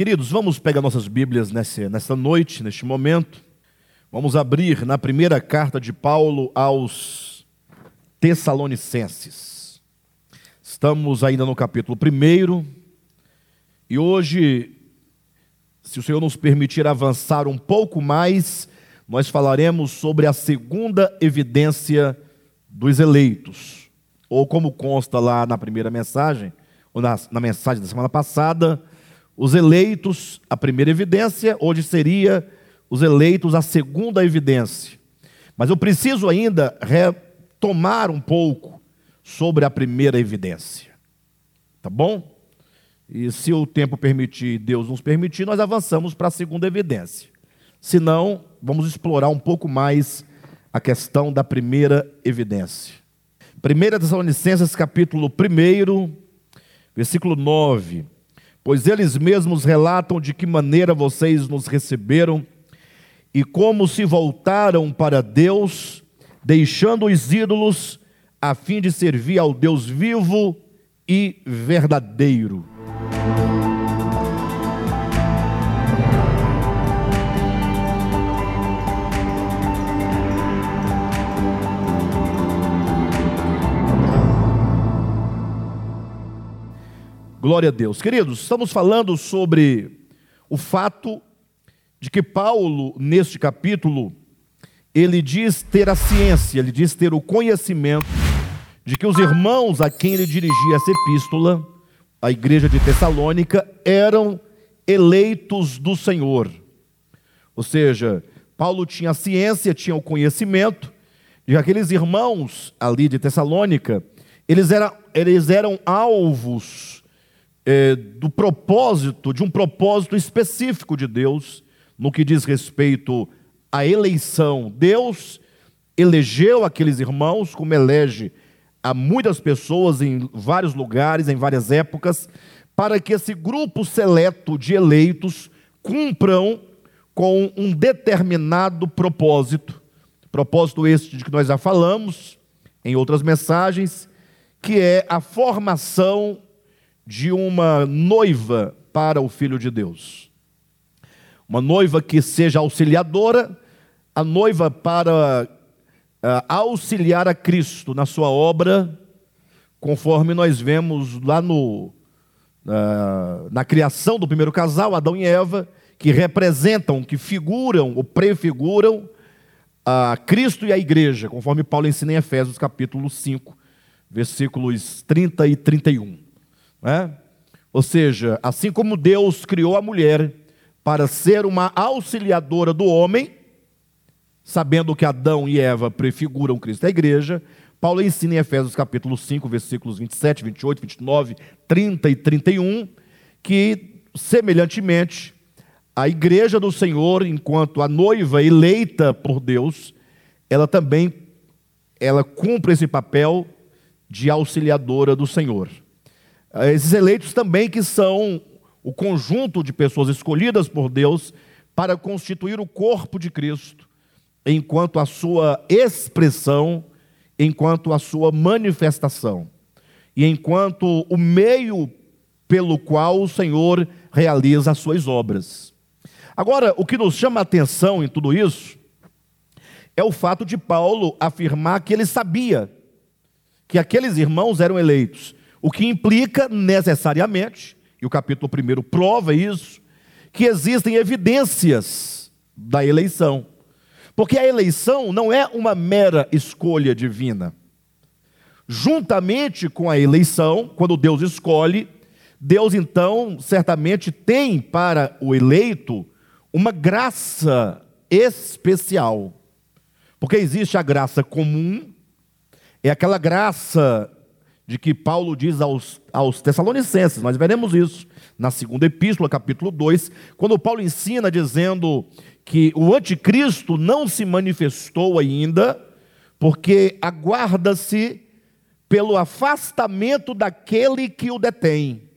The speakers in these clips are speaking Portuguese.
Queridos, vamos pegar nossas Bíblias nessa, nessa noite, neste momento. Vamos abrir na primeira carta de Paulo aos Tessalonicenses. Estamos ainda no capítulo 1 e hoje, se o Senhor nos permitir avançar um pouco mais, nós falaremos sobre a segunda evidência dos eleitos. Ou como consta lá na primeira mensagem, ou na, na mensagem da semana passada, os eleitos, a primeira evidência, hoje seria os eleitos, a segunda evidência. Mas eu preciso ainda retomar um pouco sobre a primeira evidência. Tá bom? E se o tempo permitir, Deus nos permitir, nós avançamos para a segunda evidência. Se não, vamos explorar um pouco mais a questão da primeira evidência. 1 Tessalonicenses capítulo 1, versículo 9. Pois eles mesmos relatam de que maneira vocês nos receberam e como se voltaram para Deus, deixando os ídolos, a fim de servir ao Deus vivo e verdadeiro. Glória a Deus. Queridos, estamos falando sobre o fato de que Paulo, neste capítulo, ele diz ter a ciência, ele diz ter o conhecimento de que os irmãos a quem ele dirigia essa epístola, a igreja de Tessalônica, eram eleitos do Senhor. Ou seja, Paulo tinha a ciência, tinha o conhecimento de que aqueles irmãos ali de Tessalônica, eles eram, eles eram alvos é, do propósito, de um propósito específico de Deus, no que diz respeito à eleição. Deus elegeu aqueles irmãos, como elege a muitas pessoas em vários lugares, em várias épocas, para que esse grupo seleto de eleitos cumpram com um determinado propósito. Propósito este de que nós já falamos em outras mensagens, que é a formação de uma noiva para o Filho de Deus. Uma noiva que seja auxiliadora, a noiva para uh, auxiliar a Cristo na sua obra, conforme nós vemos lá no, uh, na criação do primeiro casal, Adão e Eva, que representam, que figuram ou prefiguram a Cristo e a igreja, conforme Paulo ensina em Efésios capítulo 5, versículos 30 e 31. Né? Ou seja, assim como Deus criou a mulher para ser uma auxiliadora do homem, sabendo que Adão e Eva prefiguram Cristo e a igreja, Paulo ensina em Efésios capítulo 5, versículos 27, 28, 29, 30 e 31, que semelhantemente a igreja do Senhor, enquanto a noiva eleita por Deus, ela também ela cumpre esse papel de auxiliadora do Senhor. Ah, esses eleitos também que são o conjunto de pessoas escolhidas por Deus para constituir o corpo de Cristo, enquanto a sua expressão, enquanto a sua manifestação, e enquanto o meio pelo qual o Senhor realiza as suas obras. Agora, o que nos chama a atenção em tudo isso é o fato de Paulo afirmar que ele sabia que aqueles irmãos eram eleitos. O que implica necessariamente, e o capítulo 1 prova isso, que existem evidências da eleição. Porque a eleição não é uma mera escolha divina. Juntamente com a eleição, quando Deus escolhe, Deus então certamente tem para o eleito uma graça especial. Porque existe a graça comum, é aquela graça de que Paulo diz aos, aos Tessalonicenses, nós veremos isso na segunda epístola, capítulo 2, quando Paulo ensina dizendo que o anticristo não se manifestou ainda, porque aguarda-se pelo afastamento daquele que o detém.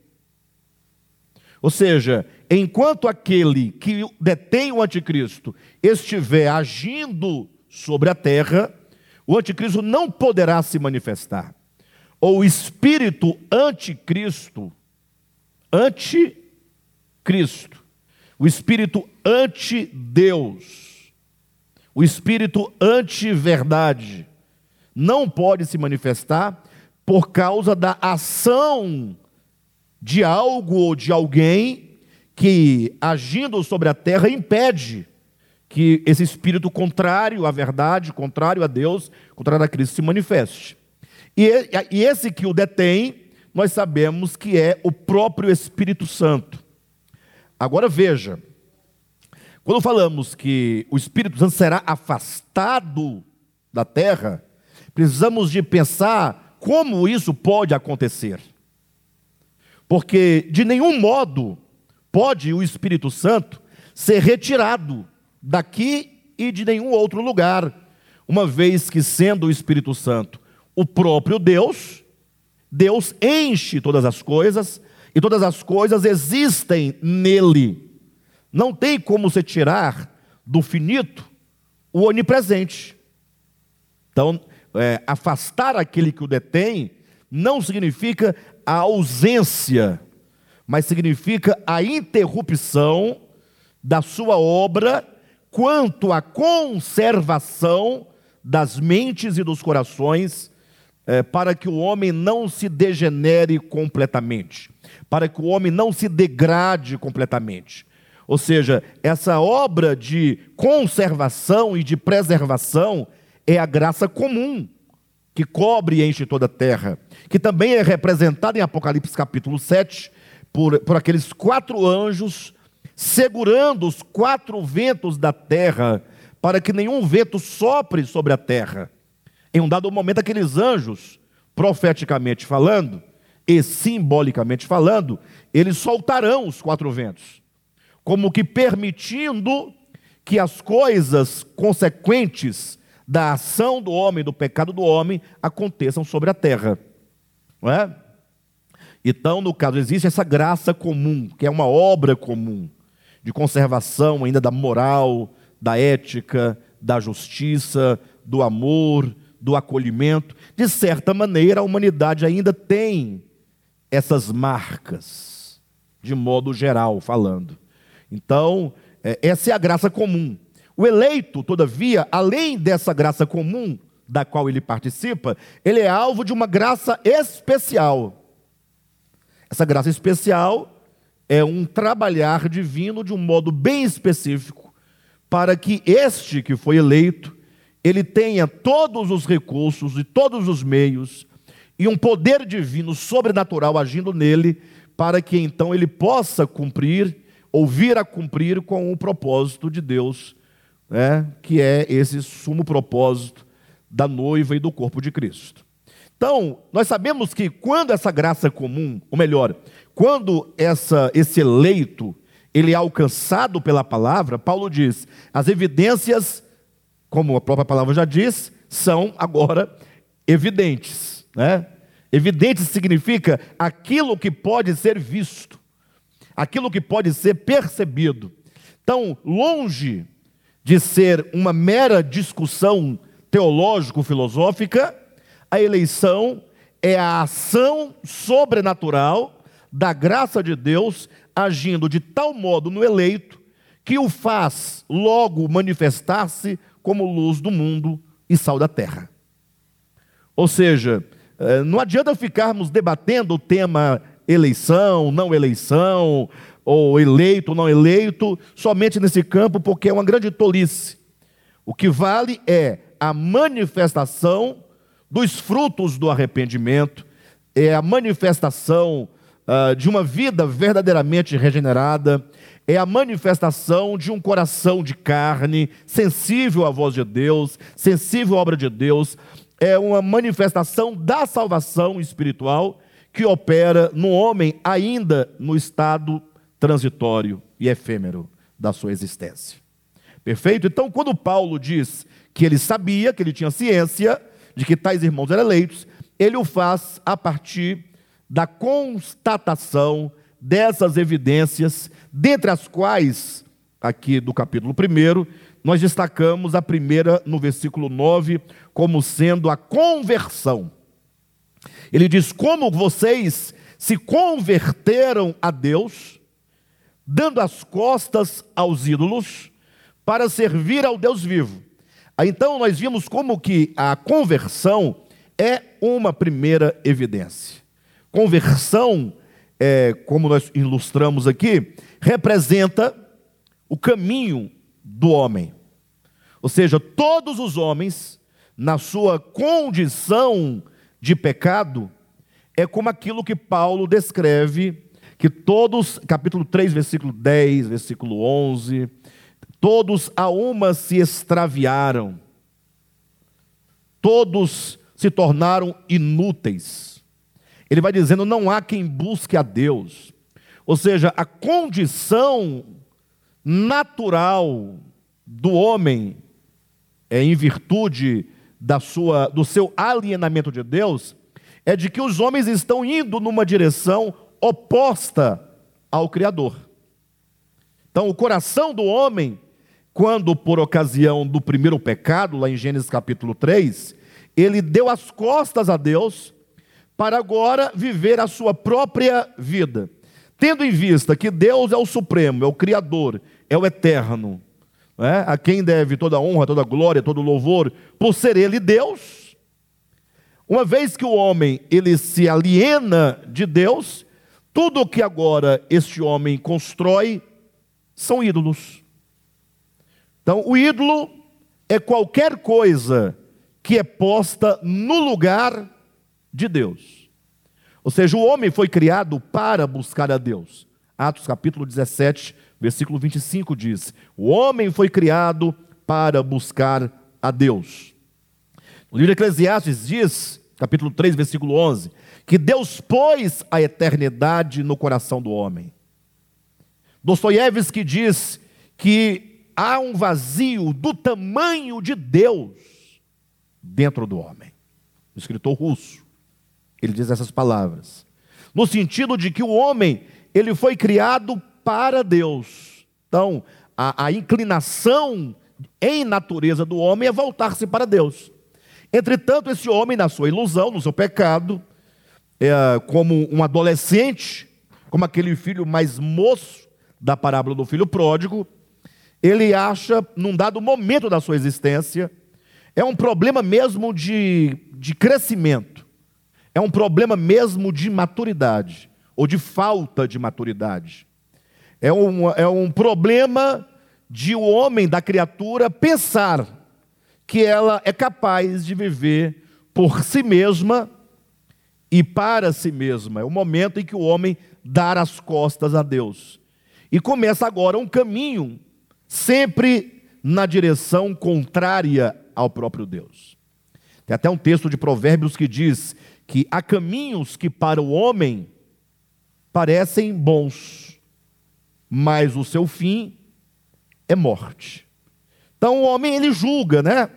Ou seja, enquanto aquele que detém o anticristo estiver agindo sobre a terra, o anticristo não poderá se manifestar ou espírito anticristo, anti Cristo, o espírito anti-Deus, o espírito anti-verdade, não pode se manifestar por causa da ação de algo ou de alguém que, agindo sobre a terra, impede que esse espírito contrário à verdade, contrário a Deus, contrário a Cristo se manifeste. E, esse que o detém, nós sabemos que é o próprio Espírito Santo. Agora veja, quando falamos que o Espírito Santo será afastado da terra, precisamos de pensar como isso pode acontecer. Porque de nenhum modo pode o Espírito Santo ser retirado daqui e de nenhum outro lugar, uma vez que sendo o Espírito Santo o próprio Deus, Deus enche todas as coisas e todas as coisas existem nele. Não tem como se tirar do finito o onipresente. Então, é, afastar aquele que o detém não significa a ausência, mas significa a interrupção da sua obra quanto à conservação das mentes e dos corações é, para que o homem não se degenere completamente, para que o homem não se degrade completamente. Ou seja, essa obra de conservação e de preservação é a graça comum que cobre e enche toda a terra, que também é representada em Apocalipse capítulo 7 por, por aqueles quatro anjos segurando os quatro ventos da terra, para que nenhum vento sopre sobre a terra. Em um dado momento, aqueles anjos, profeticamente falando e simbolicamente falando, eles soltarão os quatro ventos, como que permitindo que as coisas consequentes da ação do homem, do pecado do homem, aconteçam sobre a terra. Não é? Então, no caso, existe essa graça comum, que é uma obra comum, de conservação ainda da moral, da ética, da justiça, do amor, do acolhimento. De certa maneira, a humanidade ainda tem essas marcas, de modo geral falando. Então, é, essa é a graça comum. O eleito, todavia, além dessa graça comum da qual ele participa, ele é alvo de uma graça especial. Essa graça especial é um trabalhar divino de um modo bem específico, para que este que foi eleito ele tenha todos os recursos e todos os meios e um poder divino sobrenatural agindo nele, para que então ele possa cumprir ou vir a cumprir com o propósito de Deus, né, que é esse sumo propósito da noiva e do corpo de Cristo. Então, nós sabemos que quando essa graça comum, ou melhor, quando essa, esse eleito ele é alcançado pela palavra, Paulo diz: as evidências como a própria palavra já diz, são agora evidentes. Né? Evidente significa aquilo que pode ser visto, aquilo que pode ser percebido. Então, longe de ser uma mera discussão teológico-filosófica, a eleição é a ação sobrenatural da graça de Deus agindo de tal modo no eleito que o faz logo manifestar-se como luz do mundo e sal da terra. Ou seja, eh, não adianta ficarmos debatendo o tema eleição, não eleição, ou eleito, não eleito, somente nesse campo, porque é uma grande tolice. O que vale é a manifestação dos frutos do arrependimento, é a manifestação uh, de uma vida verdadeiramente regenerada, é a manifestação de um coração de carne, sensível à voz de Deus, sensível à obra de Deus, é uma manifestação da salvação espiritual que opera no homem ainda no estado transitório e efêmero da sua existência. Perfeito? Então, quando Paulo diz que ele sabia, que ele tinha ciência de que tais irmãos eram eleitos, ele o faz a partir da constatação dessas evidências, dentre as quais, aqui do capítulo 1, nós destacamos a primeira no versículo 9, como sendo a conversão. Ele diz: Como vocês se converteram a Deus dando as costas aos ídolos para servir ao Deus vivo. Então nós vimos como que a conversão é uma primeira evidência. Conversão, é, como nós ilustramos aqui, representa o caminho do homem. Ou seja, todos os homens, na sua condição de pecado, é como aquilo que Paulo descreve, que todos, capítulo 3, versículo 10, versículo 11, todos a uma se extraviaram, todos se tornaram inúteis. Ele vai dizendo: não há quem busque a Deus. Ou seja, a condição natural do homem é em virtude da sua, do seu alienamento de Deus, é de que os homens estão indo numa direção oposta ao Criador. Então, o coração do homem, quando por ocasião do primeiro pecado, lá em Gênesis capítulo 3, ele deu as costas a Deus para agora viver a sua própria vida. Tendo em vista que Deus é o supremo, é o Criador, é o eterno, né? a quem deve toda honra, toda glória, todo louvor, por ser ele Deus. Uma vez que o homem ele se aliena de Deus, tudo o que agora este homem constrói são ídolos. Então, o ídolo é qualquer coisa que é posta no lugar de Deus. Ou seja, o homem foi criado para buscar a Deus. Atos capítulo 17, versículo 25 diz: O homem foi criado para buscar a Deus. O livro de Eclesiastes diz, capítulo 3, versículo 11, que Deus pôs a eternidade no coração do homem. Dostoiévski diz que há um vazio do tamanho de Deus dentro do homem. Escritor russo, ele diz essas palavras. No sentido de que o homem, ele foi criado para Deus. Então, a, a inclinação em natureza do homem é voltar-se para Deus. Entretanto, esse homem, na sua ilusão, no seu pecado, é, como um adolescente, como aquele filho mais moço da parábola do filho pródigo, ele acha, num dado momento da sua existência, é um problema mesmo de, de crescimento, é um problema mesmo de maturidade, ou de falta de maturidade. É um, é um problema de o um homem, da criatura, pensar que ela é capaz de viver por si mesma e para si mesma. É o momento em que o homem dá as costas a Deus. E começa agora um caminho sempre na direção contrária ao próprio Deus. Tem até um texto de Provérbios que diz que há caminhos que para o homem parecem bons, mas o seu fim é morte. Então o homem ele julga, né?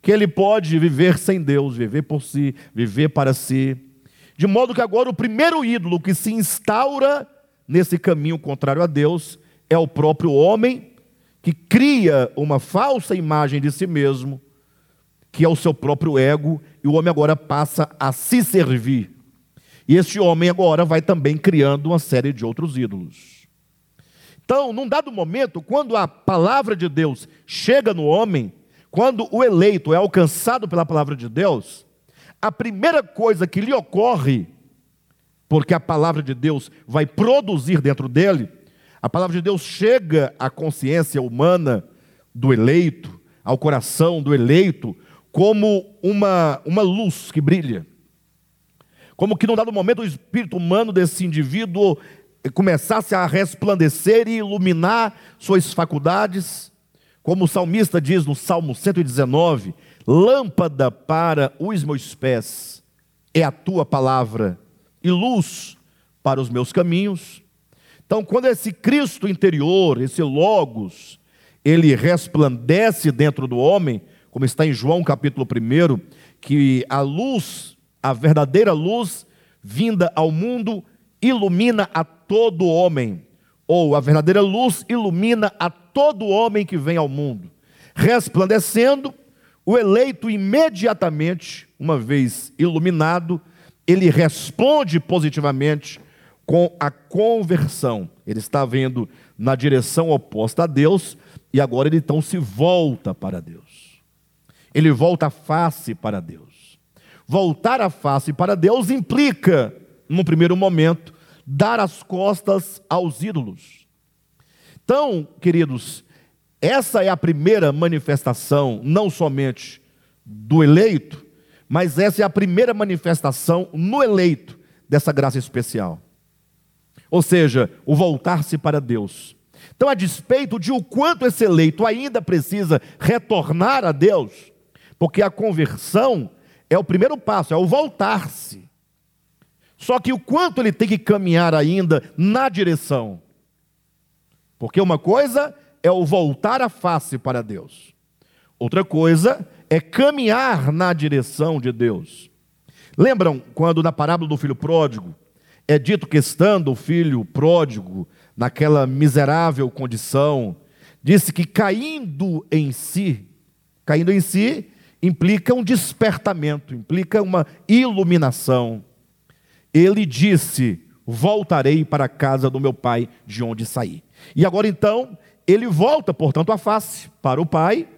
Que ele pode viver sem Deus, viver por si, viver para si. De modo que agora o primeiro ídolo que se instaura nesse caminho contrário a Deus é o próprio homem, que cria uma falsa imagem de si mesmo, que é o seu próprio ego, e o homem agora passa a se servir. E este homem agora vai também criando uma série de outros ídolos. Então, num dado momento, quando a palavra de Deus chega no homem, quando o eleito é alcançado pela palavra de Deus, a primeira coisa que lhe ocorre, porque a palavra de Deus vai produzir dentro dele, a palavra de Deus chega à consciência humana do eleito, ao coração do eleito, como uma, uma luz que brilha. Como que num dado momento o espírito humano desse indivíduo começasse a resplandecer e iluminar suas faculdades, como o salmista diz no Salmo 119: lâmpada para os meus pés é a tua palavra e luz para os meus caminhos. Então, quando esse Cristo interior, esse Logos, ele resplandece dentro do homem, como está em João capítulo 1, que a luz, a verdadeira luz vinda ao mundo, ilumina a todo homem, ou a verdadeira luz ilumina a todo homem que vem ao mundo, resplandecendo, o eleito imediatamente, uma vez iluminado, ele responde positivamente com a conversão. Ele está vendo na direção oposta a Deus, e agora ele então se volta para Deus. Ele volta a face para Deus. Voltar a face para Deus implica, num primeiro momento, dar as costas aos ídolos. Então, queridos, essa é a primeira manifestação, não somente do eleito, mas essa é a primeira manifestação no eleito dessa graça especial. Ou seja, o voltar-se para Deus. Então, a despeito de o quanto esse eleito ainda precisa retornar a Deus, porque a conversão é o primeiro passo, é o voltar-se. Só que o quanto ele tem que caminhar ainda na direção. Porque uma coisa é o voltar a face para Deus. Outra coisa é caminhar na direção de Deus. Lembram quando na parábola do filho pródigo é dito que estando o filho pródigo naquela miserável condição, disse que caindo em si, caindo em si implica um despertamento, implica uma iluminação. Ele disse: Voltarei para a casa do meu pai, de onde saí. E agora então, ele volta, portanto, a face para o pai,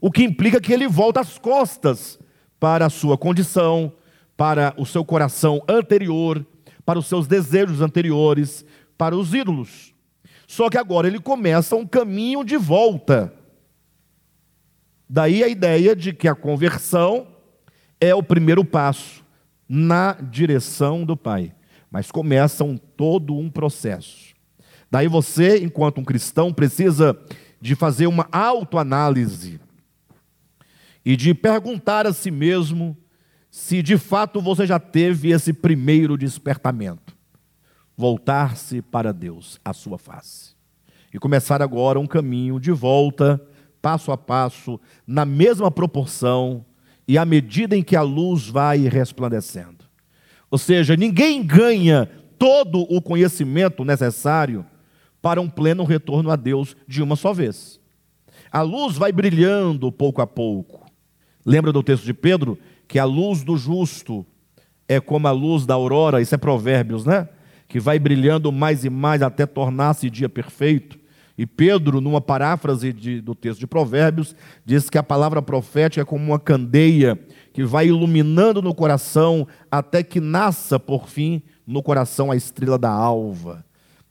o que implica que ele volta as costas para a sua condição, para o seu coração anterior, para os seus desejos anteriores, para os ídolos. Só que agora ele começa um caminho de volta. Daí a ideia de que a conversão é o primeiro passo na direção do Pai. Mas começa um, todo um processo. Daí você, enquanto um cristão, precisa de fazer uma autoanálise e de perguntar a si mesmo se de fato você já teve esse primeiro despertamento. Voltar-se para Deus, a sua face. E começar agora um caminho de volta, passo a passo, na mesma proporção e à medida em que a luz vai resplandecendo. Ou seja, ninguém ganha todo o conhecimento necessário para um pleno retorno a Deus de uma só vez. A luz vai brilhando pouco a pouco. Lembra do texto de Pedro? Que a luz do justo é como a luz da aurora, isso é Provérbios, né? Que vai brilhando mais e mais até tornar-se dia perfeito. E Pedro, numa paráfrase de, do texto de Provérbios, diz que a palavra profética é como uma candeia que vai iluminando no coração até que nasça, por fim, no coração a estrela da alva,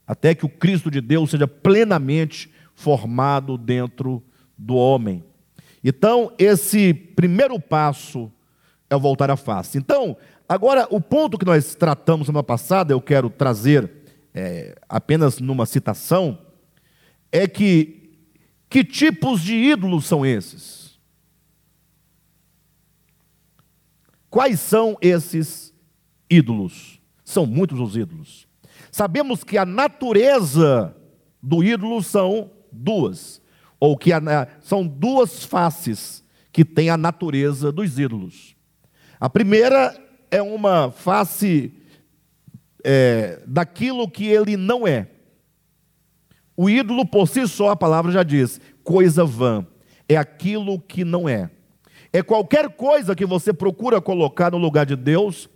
até que o Cristo de Deus seja plenamente formado dentro do homem. Então, esse primeiro passo é voltar à face. Então, agora, o ponto que nós tratamos semana passada, eu quero trazer é, apenas numa citação é que que tipos de ídolos são esses? Quais são esses ídolos? São muitos os ídolos. Sabemos que a natureza do ídolo são duas, ou que a, são duas faces que tem a natureza dos ídolos. A primeira é uma face é, daquilo que ele não é. O ídolo por si só, a palavra já diz, coisa vã. É aquilo que não é. É qualquer coisa que você procura colocar no lugar de Deus,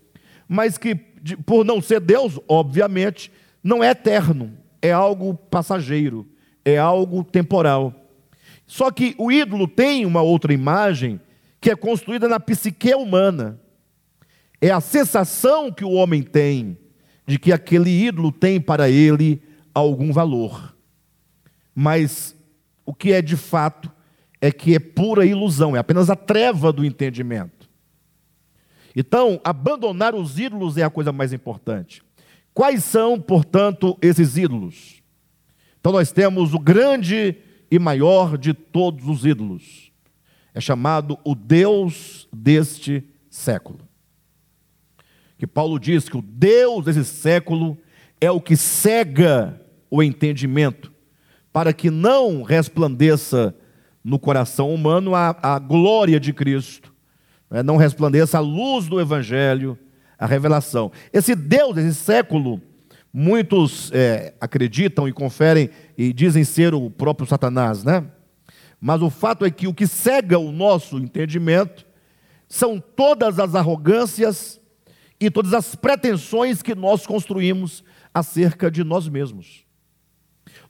mas que, por não ser Deus, obviamente, não é eterno. É algo passageiro. É algo temporal. Só que o ídolo tem uma outra imagem que é construída na psique humana. É a sensação que o homem tem de que aquele ídolo tem para ele algum valor mas o que é de fato é que é pura ilusão, é apenas a treva do entendimento. Então, abandonar os ídolos é a coisa mais importante. Quais são, portanto, esses ídolos? Então, nós temos o grande e maior de todos os ídolos. É chamado o Deus deste século. Que Paulo diz que o Deus desse século é o que cega o entendimento para que não resplandeça no coração humano a, a glória de Cristo, né? não resplandeça a luz do Evangelho, a revelação. Esse Deus desse século, muitos é, acreditam e conferem e dizem ser o próprio Satanás, né? Mas o fato é que o que cega o nosso entendimento são todas as arrogâncias e todas as pretensões que nós construímos acerca de nós mesmos.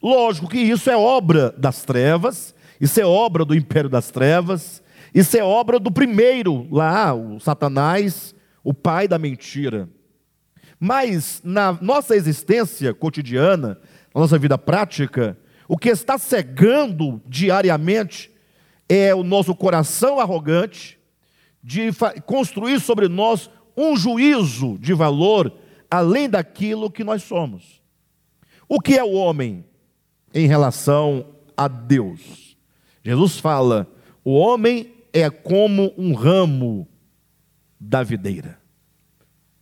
Lógico que isso é obra das trevas, isso é obra do império das trevas, isso é obra do primeiro lá, o Satanás, o pai da mentira. Mas na nossa existência cotidiana, na nossa vida prática, o que está cegando diariamente é o nosso coração arrogante de construir sobre nós um juízo de valor além daquilo que nós somos. O que é o homem em relação a Deus? Jesus fala: o homem é como um ramo da videira.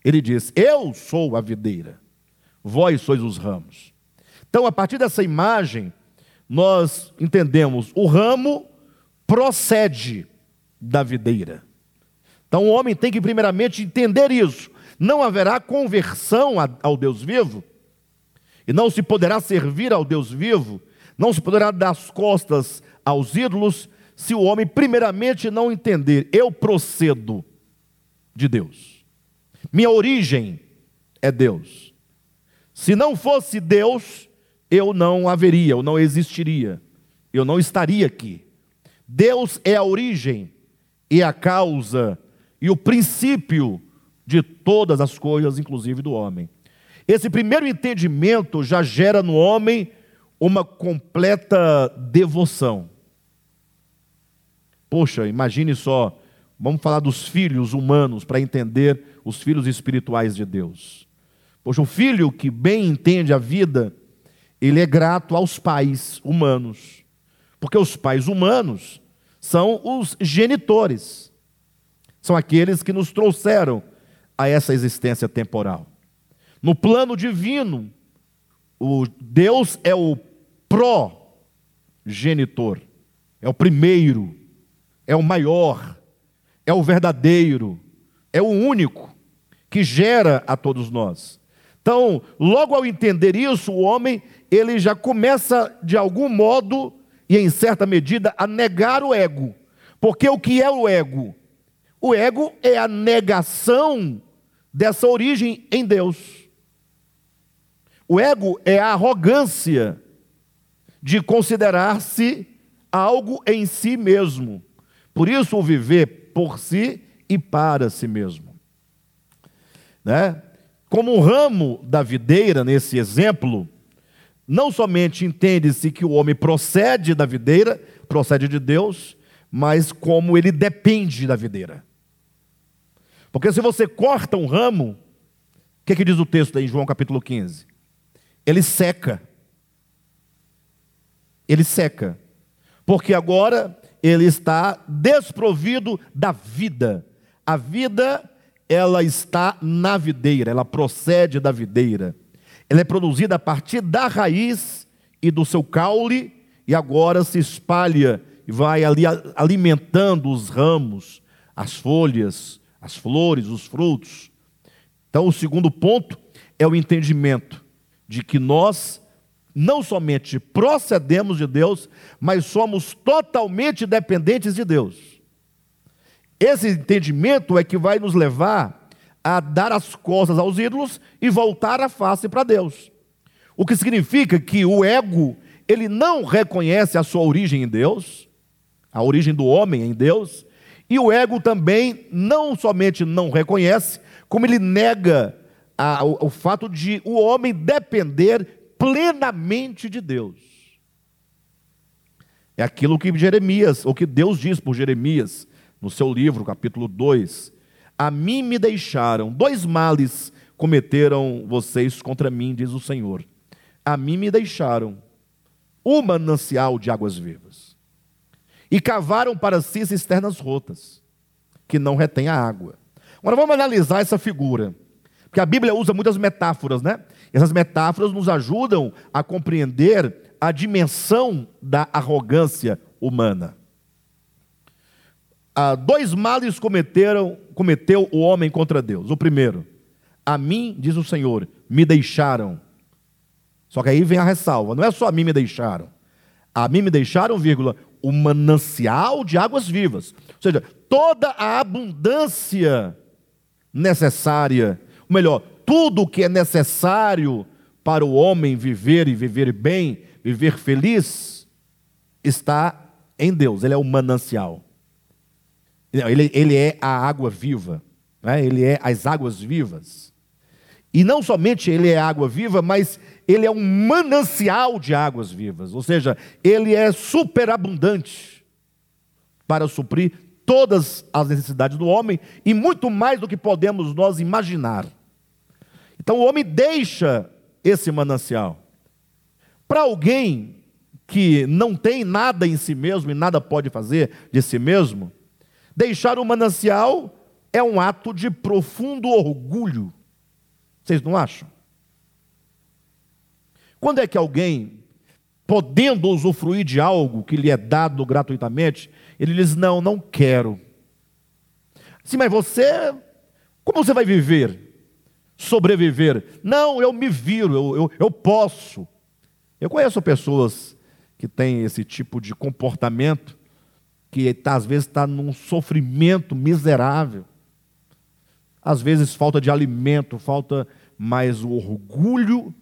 Ele diz: Eu sou a videira, vós sois os ramos. Então, a partir dessa imagem, nós entendemos: o ramo procede da videira. Então, o homem tem que, primeiramente, entender isso. Não haverá conversão ao Deus vivo, e não se poderá servir ao Deus vivo, não se poderá dar as costas aos ídolos, se o homem, primeiramente, não entender: eu procedo de Deus. Minha origem é Deus. Se não fosse Deus, eu não haveria, eu não existiria, eu não estaria aqui. Deus é a origem e a causa e o princípio de todas as coisas, inclusive do homem. Esse primeiro entendimento já gera no homem uma completa devoção. Poxa, imagine só, vamos falar dos filhos humanos para entender os filhos espirituais de Deus. Poxa, o filho que bem entende a vida, ele é grato aos pais humanos, porque os pais humanos são os genitores, são aqueles que nos trouxeram a essa existência temporal. No plano divino, o Deus é o progenitor, é o primeiro é o maior, é o verdadeiro, é o único que gera a todos nós. Então, logo ao entender isso, o homem ele já começa de algum modo e em certa medida a negar o ego. Porque o que é o ego? O ego é a negação dessa origem em Deus. O ego é a arrogância de considerar-se algo em si mesmo. Por isso, o viver por si e para si mesmo. Né? Como um ramo da videira, nesse exemplo, não somente entende-se que o homem procede da videira, procede de Deus, mas como ele depende da videira. Porque se você corta um ramo, o que, que diz o texto aí em João capítulo 15? Ele seca. Ele seca. Porque agora ele está desprovido da vida. A vida, ela está na videira, ela procede da videira. Ela é produzida a partir da raiz e do seu caule, e agora se espalha e vai ali alimentando os ramos, as folhas, as flores, os frutos. Então, o segundo ponto é o entendimento de que nós não somente procedemos de Deus, mas somos totalmente dependentes de Deus. Esse entendimento é que vai nos levar a dar as costas aos ídolos e voltar a face para Deus. O que significa que o ego, ele não reconhece a sua origem em Deus, a origem do homem em Deus, e o ego também não somente não reconhece, como ele nega a, o, o fato de o homem depender plenamente de Deus. É aquilo que Jeremias, ou que Deus diz por Jeremias, no seu livro, capítulo 2: A mim me deixaram, dois males cometeram vocês contra mim, diz o Senhor. A mim me deixaram o manancial de águas vivas, e cavaram para si cisternas rotas, que não retêm a água. Agora vamos analisar essa figura, porque a Bíblia usa muitas metáforas, né? Essas metáforas nos ajudam a compreender a dimensão da arrogância humana. Ah, dois males cometeram, cometeu o homem contra Deus. O primeiro, a mim, diz o Senhor, me deixaram. Só que aí vem a ressalva, não é só a mim me deixaram. A mim me deixaram, vírgula, o manancial de águas vivas. Ou seja, toda a abundância necessária, melhor, tudo o que é necessário para o homem viver e viver bem, viver feliz está em Deus, Ele é o manancial. Ele, ele é a água viva, né? ele é as águas vivas. E não somente ele é água viva, mas ele é um manancial de águas vivas, ou seja, ele é superabundante para suprir todas as necessidades do homem e muito mais do que podemos nós imaginar. Então o homem deixa esse manancial. Para alguém que não tem nada em si mesmo e nada pode fazer de si mesmo, deixar o manancial é um ato de profundo orgulho. Vocês não acham? Quando é que alguém, podendo usufruir de algo que lhe é dado gratuitamente, ele diz: Não, não quero. Sim, mas você, como você vai viver? Sobreviver? Não, eu me viro, eu, eu, eu posso. Eu conheço pessoas que têm esse tipo de comportamento, que tá, às vezes está num sofrimento miserável. Às vezes falta de alimento, falta, mas o orgulho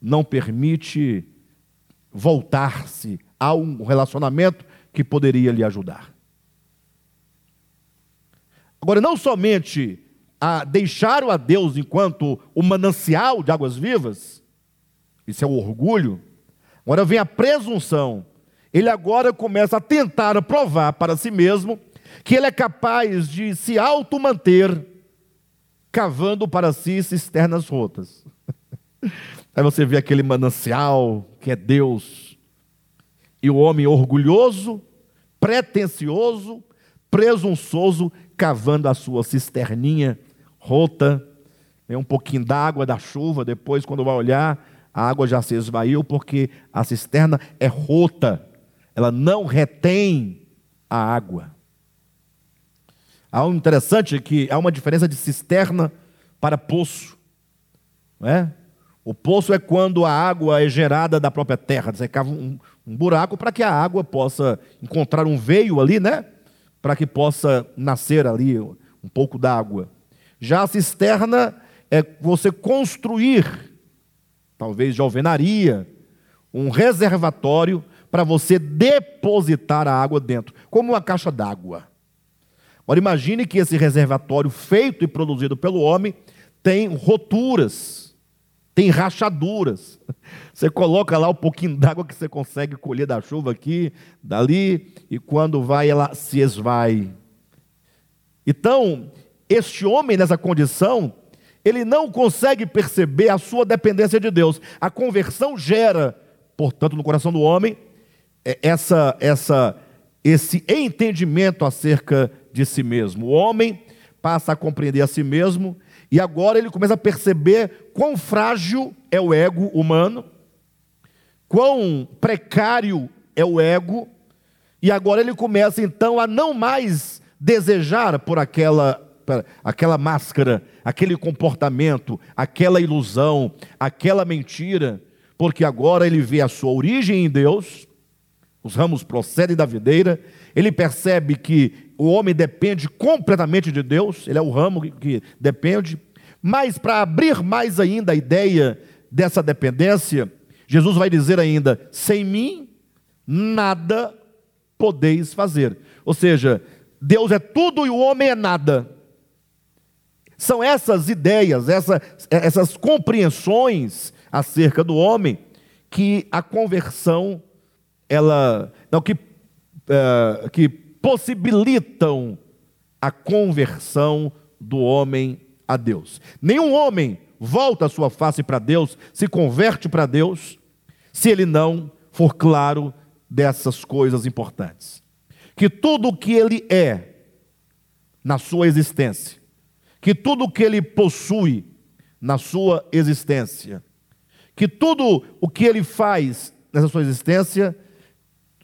não permite voltar-se a um relacionamento que poderia lhe ajudar. Agora, não somente a deixaram a Deus enquanto o manancial de águas vivas, isso é o orgulho, agora vem a presunção. Ele agora começa a tentar provar para si mesmo que ele é capaz de se auto-manter, cavando para si cisternas rotas. Aí você vê aquele manancial que é Deus, e o homem orgulhoso, pretensioso, presunçoso, cavando a sua cisterninha rota, vem um pouquinho d'água da chuva, depois, quando vai olhar, a água já se esvaiu, porque a cisterna é rota, ela não retém a água. Há um interessante que há uma diferença de cisterna para poço, não é? O poço é quando a água é gerada da própria terra. Você cava um, um buraco para que a água possa encontrar um veio ali, né? Para que possa nascer ali um pouco d'água. Já a cisterna é você construir, talvez de alvenaria, um reservatório para você depositar a água dentro, como uma caixa d'água. Agora imagine que esse reservatório feito e produzido pelo homem tem roturas tem rachaduras. Você coloca lá um pouquinho d'água que você consegue colher da chuva aqui, dali, e quando vai ela se esvai. Então, este homem nessa condição, ele não consegue perceber a sua dependência de Deus. A conversão gera, portanto, no coração do homem, é, essa, essa, esse entendimento acerca de si mesmo. O homem passa a compreender a si mesmo e agora ele começa a perceber quão frágil é o ego humano, quão precário é o ego, e agora ele começa então a não mais desejar por aquela aquela máscara, aquele comportamento, aquela ilusão, aquela mentira, porque agora ele vê a sua origem em Deus, os ramos procedem da videira, ele percebe que o homem depende completamente de Deus, ele é o ramo que depende. Mas para abrir mais ainda a ideia dessa dependência, Jesus vai dizer ainda: sem mim nada podeis fazer. Ou seja, Deus é tudo e o homem é nada. São essas ideias, essa, essas compreensões acerca do homem que a conversão, ela, não, que, uh, que possibilitam a conversão do homem a Deus. Nenhum homem volta a sua face para Deus, se converte para Deus, se ele não for claro dessas coisas importantes. Que tudo o que ele é na sua existência, que tudo o que ele possui na sua existência, que tudo o que ele faz nessa sua existência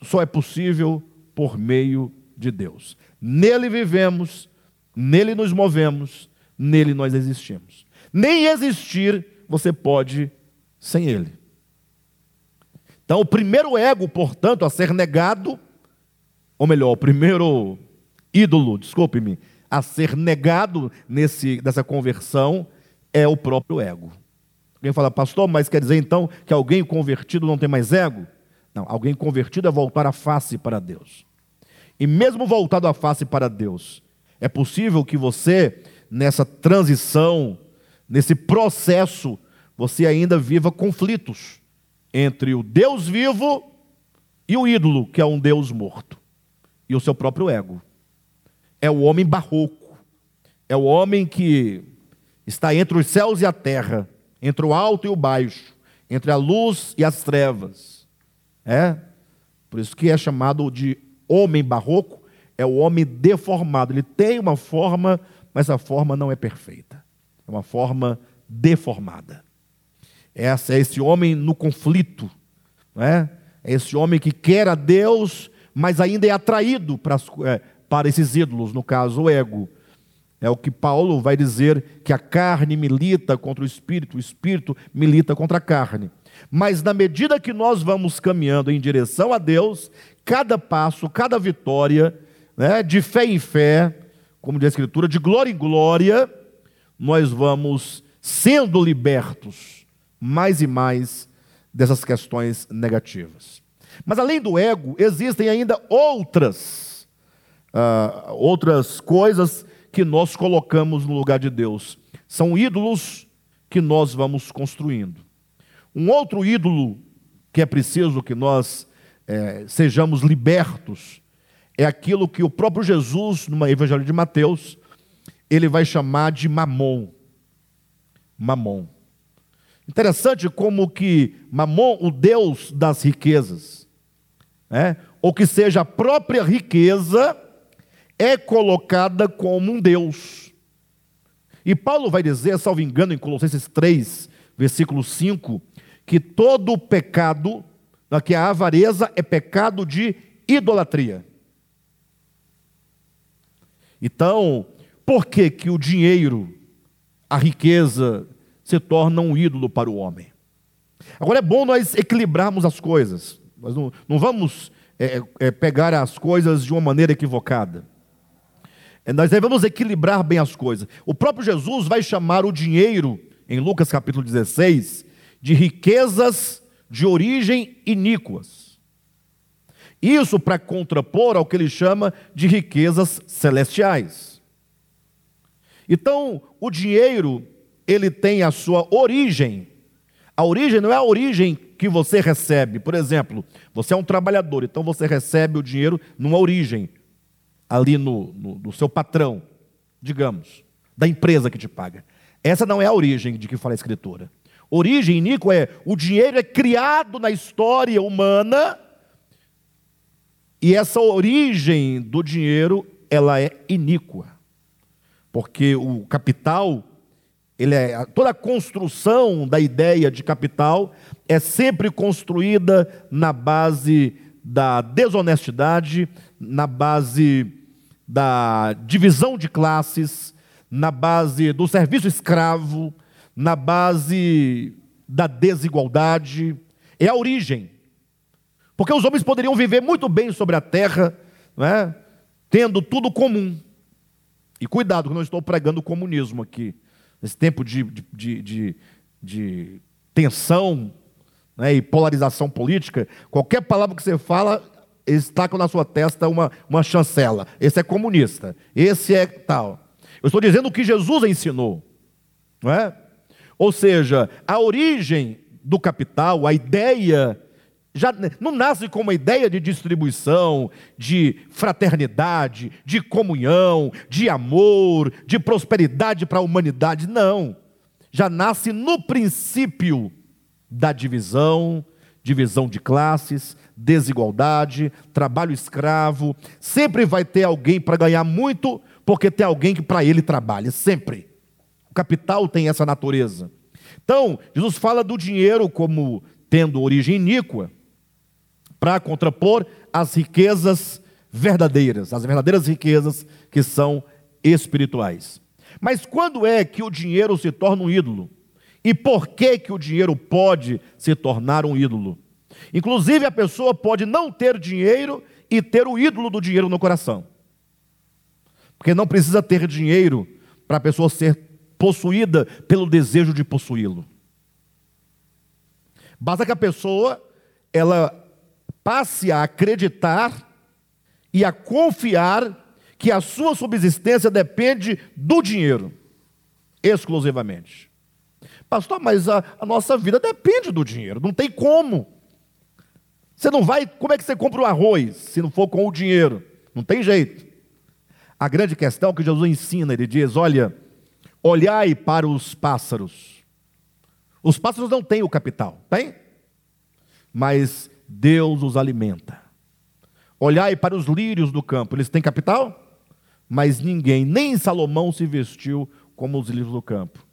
só é possível por meio de Deus. Nele vivemos, nele nos movemos, nele nós existimos. Nem existir você pode sem ele. Então, o primeiro ego, portanto, a ser negado, ou melhor, o primeiro ídolo, desculpe-me, a ser negado nesse, nessa conversão é o próprio ego. Alguém fala, pastor, mas quer dizer então que alguém convertido não tem mais ego? Não, alguém convertido é voltar a face para Deus. E mesmo voltado a face para Deus, é possível que você, nessa transição, nesse processo, você ainda viva conflitos entre o Deus vivo e o ídolo, que é um Deus morto, e o seu próprio ego. É o homem barroco, é o homem que está entre os céus e a terra, entre o alto e o baixo, entre a luz e as trevas. É? Por isso que é chamado de homem barroco, é o homem deformado. Ele tem uma forma, mas a forma não é perfeita. É uma forma deformada. Essa é esse homem no conflito, não é? É esse homem que quer a Deus, mas ainda é atraído para, é, para esses ídolos, no caso o ego. É o que Paulo vai dizer que a carne milita contra o espírito, o espírito milita contra a carne. Mas na medida que nós vamos caminhando em direção a Deus, cada passo, cada vitória, né, de fé em fé, como diz a Escritura, de glória em glória, nós vamos sendo libertos mais e mais dessas questões negativas. Mas além do ego, existem ainda outras, uh, outras coisas que nós colocamos no lugar de Deus. São ídolos que nós vamos construindo. Um outro ídolo que é preciso que nós é, sejamos libertos é aquilo que o próprio Jesus, no Evangelho de Mateus, ele vai chamar de mamon. Mamon. Interessante como que Mamon, o Deus das riquezas, né, ou que seja a própria riqueza, é colocada como um Deus. E Paulo vai dizer, salvo engano, em Colossenses 3, versículo 5, que todo pecado, que a avareza é pecado de idolatria. Então, por que que o dinheiro, a riqueza, se torna um ídolo para o homem? Agora é bom nós equilibrarmos as coisas. Nós não, não vamos é, é, pegar as coisas de uma maneira equivocada. É, nós devemos equilibrar bem as coisas. O próprio Jesus vai chamar o dinheiro, em Lucas capítulo 16, de riquezas de origem iníquas. Isso para contrapor ao que ele chama de riquezas celestiais. Então, o dinheiro, ele tem a sua origem. A origem não é a origem que você recebe. Por exemplo, você é um trabalhador, então você recebe o dinheiro numa origem, ali no, no, no seu patrão, digamos, da empresa que te paga. Essa não é a origem de que fala a Escritura. Origem, Nico, é o dinheiro é criado na história humana e essa origem do dinheiro, ela é iníqua. Porque o capital, ele é toda a construção da ideia de capital é sempre construída na base da desonestidade, na base da divisão de classes, na base do serviço escravo, na base da desigualdade. É a origem. Porque os homens poderiam viver muito bem sobre a terra, não é? tendo tudo comum. E cuidado, que não estou pregando comunismo aqui. Nesse tempo de, de, de, de tensão né, e polarização política, qualquer palavra que você fala, com na sua testa uma, uma chancela. Esse é comunista, esse é tal. Eu estou dizendo o que Jesus ensinou. Não é? Ou seja, a origem do capital, a ideia já não nasce com uma ideia de distribuição, de fraternidade, de comunhão, de amor, de prosperidade para a humanidade. Não. Já nasce no princípio da divisão, divisão de classes, desigualdade, trabalho escravo. Sempre vai ter alguém para ganhar muito, porque tem alguém que para ele trabalha, sempre. O capital tem essa natureza. Então, Jesus fala do dinheiro como tendo origem iníqua para contrapor as riquezas verdadeiras, as verdadeiras riquezas que são espirituais. Mas quando é que o dinheiro se torna um ídolo? E por que que o dinheiro pode se tornar um ídolo? Inclusive a pessoa pode não ter dinheiro e ter o ídolo do dinheiro no coração. Porque não precisa ter dinheiro para a pessoa ser possuída pelo desejo de possuí-lo. Basta que a pessoa ela passe a acreditar e a confiar que a sua subsistência depende do dinheiro, exclusivamente. Pastor, mas a, a, nossa vida depende do dinheiro, não tem como. Você não vai, como é que você compra o arroz se não for com o dinheiro? Não tem jeito. A grande questão que Jesus ensina, ele diz: olha, olhai para os pássaros. Os pássaros não têm o capital, tem? Mas Deus os alimenta. Olhai para os lírios do campo, eles têm capital? Mas ninguém, nem Salomão se vestiu como os lírios do campo.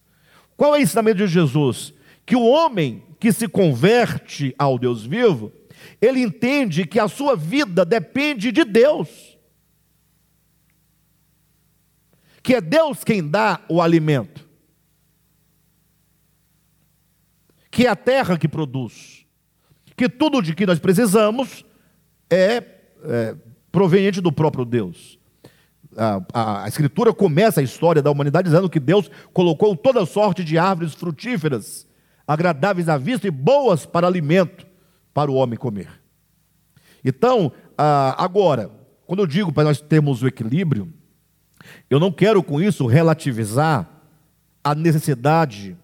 Qual é o ensinamento de Jesus? Que o homem que se converte ao Deus vivo, ele entende que a sua vida depende de Deus. Que é Deus quem dá o alimento. Que é a terra que produz. Que tudo de que nós precisamos é é, proveniente do próprio Deus. A, a, a, Escritura começa a história da humanidade dizendo que Deus colocou toda sorte de árvores frutíferas, agradáveis à vista e boas para alimento para o homem comer. Então, agora, quando eu digo para nós termos o equilíbrio, eu não quero com isso relativizar a necessidade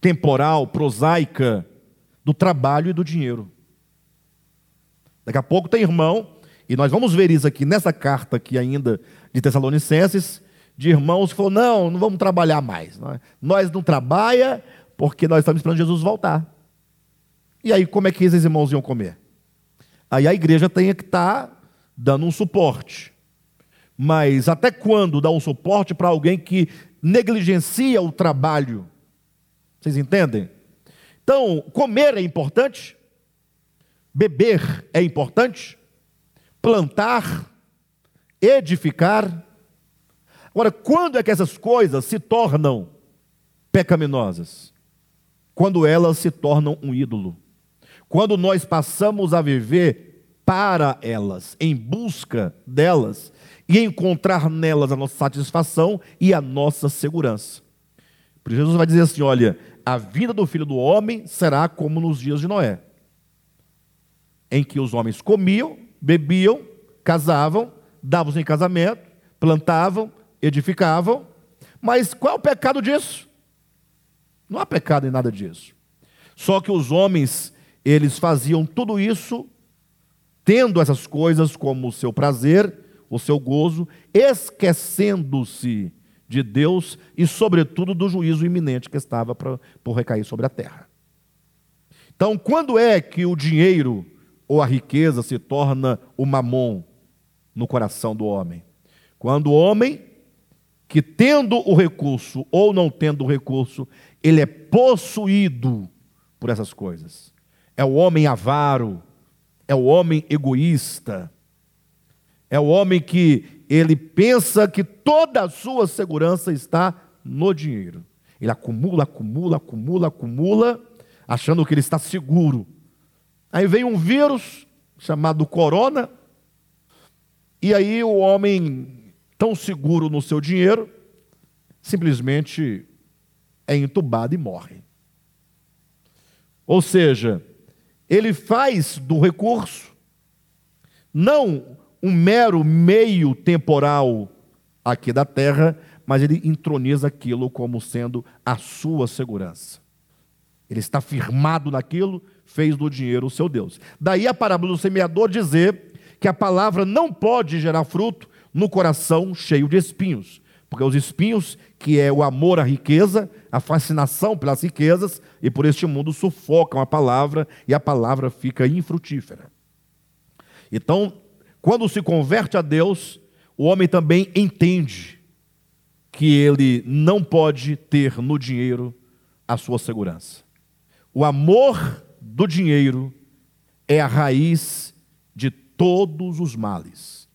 temporal, prosaica do trabalho e do dinheiro. Daqui a pouco tem irmão, e nós vamos ver isso aqui nessa carta aqui ainda de Tessalonicenses, de irmãos que falou: não, não vamos trabalhar mais. Nós não trabalha porque nós estamos esperando Jesus voltar. E aí, como é que esses irmãos iam comer? Aí a igreja tem que estar tá dando um suporte. Mas até quando dá um suporte para alguém que negligencia o trabalho? Vocês entendem? Então, comer é importante, Beber é importante? Plantar, edificar. Agora, quando é que essas coisas se tornam pecaminosas? Quando elas se tornam um ídolo. Quando nós passamos a viver para elas, em busca delas, e encontrar nelas a nossa satisfação e a nossa segurança. Por Jesus vai dizer assim: olha, a vida do filho do homem será como nos dias de Noé em que os homens comiam, bebiam, casavam, davam em casamento, plantavam, edificavam. Mas qual é o pecado disso? Não há pecado em nada disso. Só que os homens, eles faziam tudo isso tendo essas coisas como o seu prazer, o seu gozo, esquecendo-se de Deus e, sobretudo, do juízo iminente que estava por recair sobre a terra. Então, quando é que o dinheiro ou a riqueza se torna o mamon no coração do homem. Quando o homem, que tendo o recurso ou não tendo o recurso, ele é possuído por essas coisas. É o homem avaro, é o homem egoísta, é o homem que ele pensa que toda a sua segurança está no dinheiro. Ele acumula, acumula, acumula, acumula, achando que ele está seguro. Aí vem um vírus chamado corona, e aí o homem, tão seguro no seu dinheiro, simplesmente é entubado e morre. Ou seja, ele faz do recurso não um mero meio temporal aqui da terra, mas ele entroniza aquilo como sendo a sua segurança. Ele está firmado naquilo, fez do dinheiro o seu Deus. Daí a parábola do semeador dizer que a palavra não pode gerar fruto no coração cheio de espinhos, porque os espinhos, que é o amor à riqueza, a fascinação pelas riquezas, e por este mundo sufocam a palavra e a palavra fica infrutífera. Então, quando se converte a Deus, o homem também entende que ele não pode ter no dinheiro a sua segurança. O amor do dinheiro é a raiz de todos os males.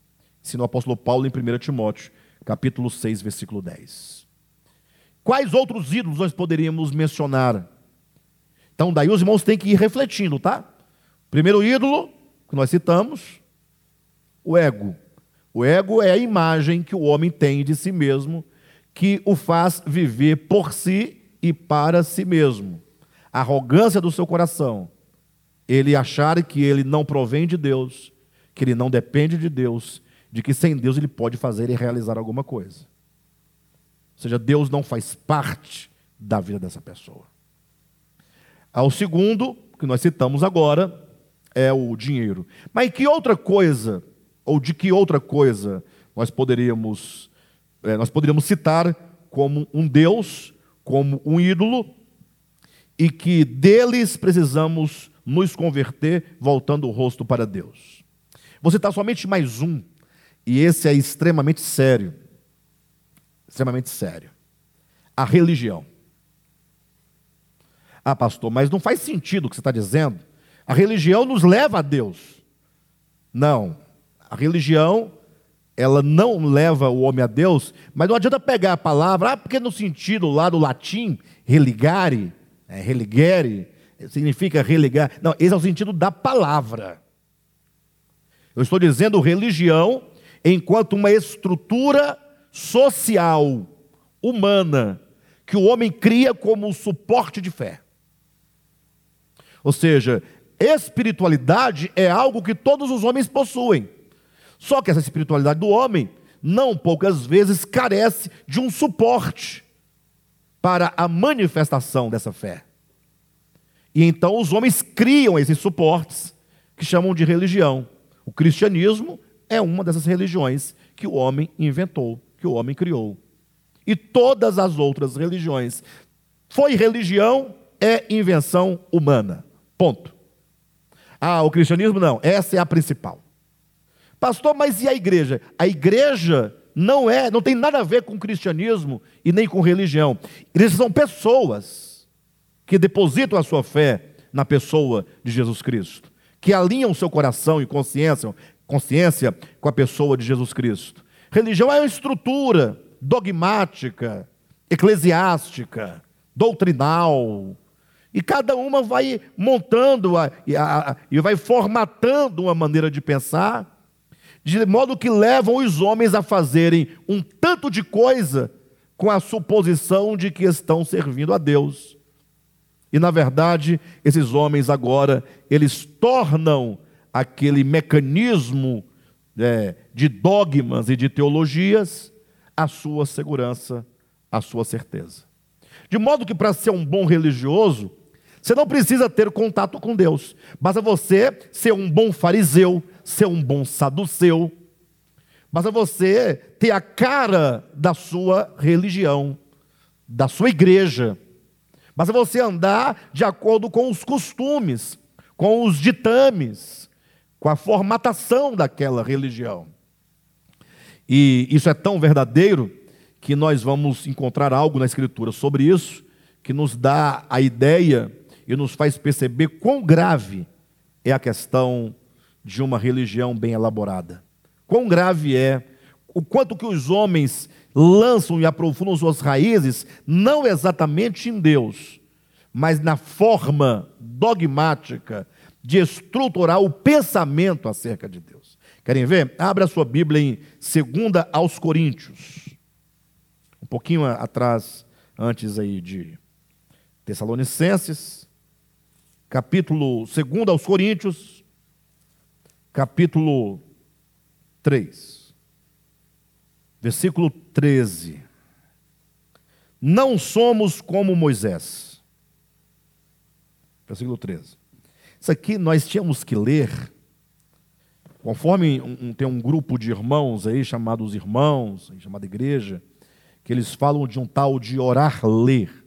Ensina o apóstolo Paulo em 1 Timóteo, capítulo 6, versículo 10. Quais outros ídolos nós poderíamos mencionar? Então, daí os irmãos têm que ir refletindo, tá? Primeiro ídolo que nós citamos, o ego. O ego é a imagem que o homem tem de si mesmo, que o faz viver por si e para si mesmo arrogância do seu coração ele achar que ele não provém de Deus, que ele não depende de Deus, de que sem Deus ele pode fazer e realizar alguma coisa. Ou seja, Deus não faz parte da vida dessa pessoa. O segundo, que nós citamos agora, é o dinheiro. Mas que outra coisa, ou de que outra coisa nós poderíamos, é, nós poderíamos citar como um Deus, como um ídolo, e que deles precisamos nos converter voltando o rosto para Deus. Vou citar somente mais um, e esse é extremamente sério. Extremamente sério. A religião. Ah, pastor, mas não faz sentido o que você está dizendo. A religião nos leva a Deus. Não. A religião, ela não leva o homem a Deus, mas não adianta pegar a palavra, ah, porque no sentido lá do latim, religare, é, religere, significa religar. Não, esse é o sentido da palavra. Eu estou dizendo religião enquanto uma estrutura social, humana, que o homem cria como suporte de fé. Ou seja, espiritualidade é algo que todos os homens possuem. Só que essa espiritualidade do homem, não poucas vezes, carece de um suporte para a manifestação dessa fé. E então os homens criam esses suportes que chamam de religião. O cristianismo é uma dessas religiões que o homem inventou, que o homem criou. E todas as outras religiões. Foi religião, é invenção humana. Ponto. Ah, o cristianismo não, essa é a principal. Pastor, mas e a igreja? A igreja não é, não tem nada a ver com cristianismo e nem com religião. Eles são pessoas que depositam a sua fé na pessoa de Jesus Cristo, que alinham seu coração e consciência, consciência com a pessoa de Jesus Cristo. Religião é uma estrutura dogmática, eclesiástica, doutrinal, e cada uma vai montando a, e, e vai formatando uma maneira de pensar, de modo que levam os homens a fazerem um tanto de coisa com a suposição de que estão servindo a Deus. E na verdade, esses homens agora, eles tornam aquele mecanismo é, de dogmas e de teologias a sua segurança, a sua certeza. De modo que para ser um bom religioso, você não precisa ter contato com Deus. Basta você ser um bom fariseu, ser um bom saduceu. Basta você ter a cara da sua religião, da sua igreja é você andar de acordo com os costumes, com os ditames, com a formatação daquela religião. E isso é tão verdadeiro que nós vamos encontrar algo na Escritura sobre isso, que nos dá a ideia e nos faz perceber quão grave é a questão de uma religião bem elaborada. Quão grave é o quanto que os homens lançam e aprofundam suas raízes, não exatamente em Deus, mas na forma dogmática de estruturar o pensamento acerca de Deus. Querem ver? Abra a sua Bíblia em 2 aos Coríntios. Um pouquinho atrás, antes aí de Tessalonicenses, capítulo 2 aos Coríntios, capítulo 3 versículo 13. Não somos como Moisés. Versículo 13. Isso aqui nós tínhamos que ler, conforme um, tem um grupo de irmãos aí, chamados irmãos, chamada igreja, que eles falam de um tal de orar ler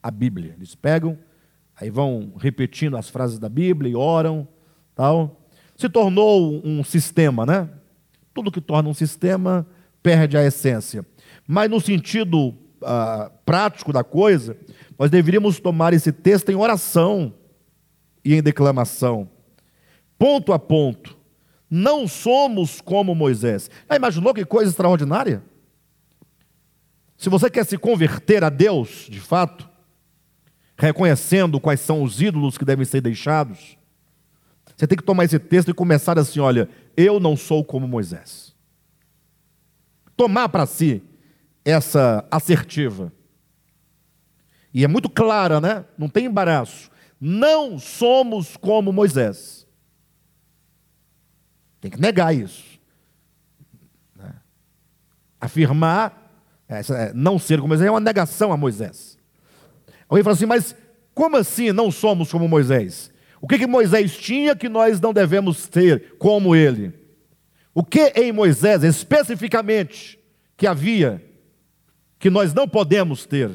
a Bíblia. Eles pegam, aí vão repetindo as frases da Bíblia e oram, tal. Se tornou um sistema, né? Tudo que torna um sistema perde a essência. Mas no sentido ah, prático da coisa, nós deveríamos tomar esse texto em oração e em declamação, ponto a ponto. Não somos como Moisés. Já imaginou que coisa extraordinária? Se você quer se converter a Deus, de fato, reconhecendo quais são os ídolos que devem ser deixados, você tem que tomar esse texto e começar assim: olha, eu não sou como Moisés tomar para si essa assertiva. E é muito clara, né? Não tem embaraço. não somos como Moisés. Tem que negar isso. Né? Afirmar, é, não ser como Moisés, é uma negação a Moisés. Alguém fala assim, mas como assim não somos como Moisés? O que, que Moisés tinha que nós não devemos ter como ele? O que em Moisés, especificamente, que havia, que nós não podemos ter?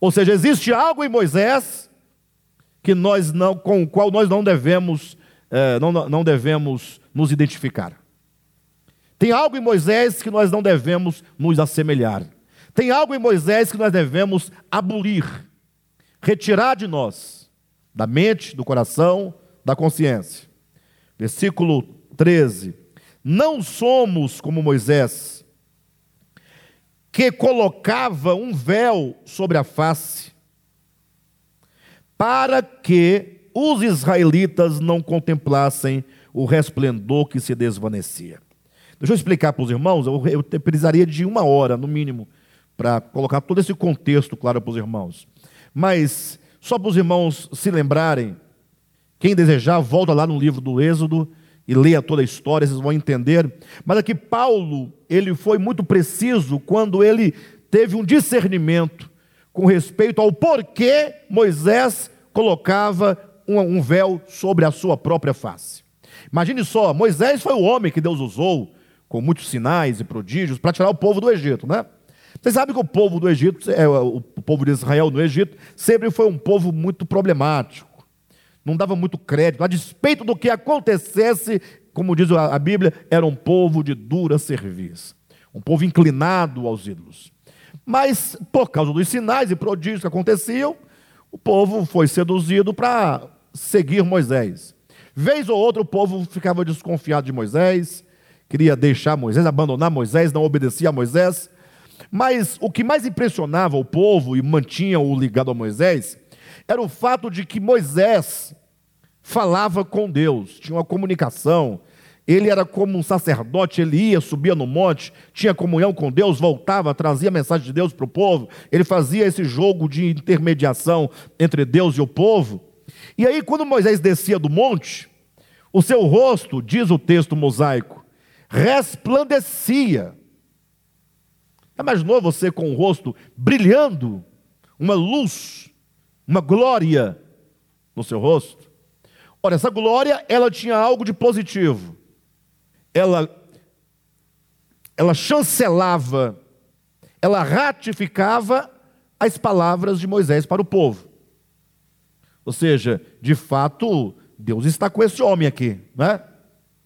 Ou seja, existe algo em Moisés que nós não, com o qual nós não devemos, é, não, não devemos nos identificar. Tem algo em Moisés que nós não devemos nos assemelhar. Tem algo em Moisés que nós devemos abolir, retirar de nós, da mente, do coração, da consciência. Versículo 13. Não somos como Moisés, que colocava um véu sobre a face, para que os israelitas não contemplassem o resplendor que se desvanecia. Deixa eu explicar para os irmãos, eu, precisaria de uma hora, no mínimo, para colocar todo esse contexto claro para os irmãos. Mas, só para os irmãos se lembrarem, quem desejar, volta lá no livro do Êxodo e leia toda a história, vocês vão entender. Mas aqui Paulo, ele foi muito preciso quando ele teve um discernimento com respeito ao porquê Moisés colocava um, um véu sobre a sua própria face. Imagine só, Moisés foi o homem que Deus usou com muitos sinais e prodígios para tirar o povo do Egito, né? Vocês sabem que o povo do Egito, é, o povo de Israel no Egito, sempre foi um povo muito problemático. Não dava muito crédito, a despeito do que acontecesse, como diz a Bíblia, era um povo de dura serviço, um povo inclinado aos ídolos. Mas, por causa dos sinais e prodígios que aconteciam, o povo foi seduzido para seguir Moisés. Vez ou outra o povo ficava desconfiado de Moisés, queria deixar Moisés, abandonar Moisés, não obedecia a Moisés. Mas o que mais impressionava o povo e mantinha-o ligado a Moisés era o fato de que Moisés falava com Deus, tinha uma comunicação, ele era como um sacerdote, ele ia, subia no monte, tinha comunhão com Deus, voltava, trazia a mensagem de Deus para o povo, ele fazia esse jogo de intermediação entre Deus e o povo. E aí, quando Moisés descia do monte, o seu rosto, diz o texto mosaico, resplandecia. Imaginou você com o rosto brilhando, uma luz, uma glória no seu rosto? Ora, essa glória, ela tinha algo de positivo ela, ela chancelava, ela ratificava as palavras de Moisés para o povo. Ou seja, de fato, Deus está com esse homem aqui, né?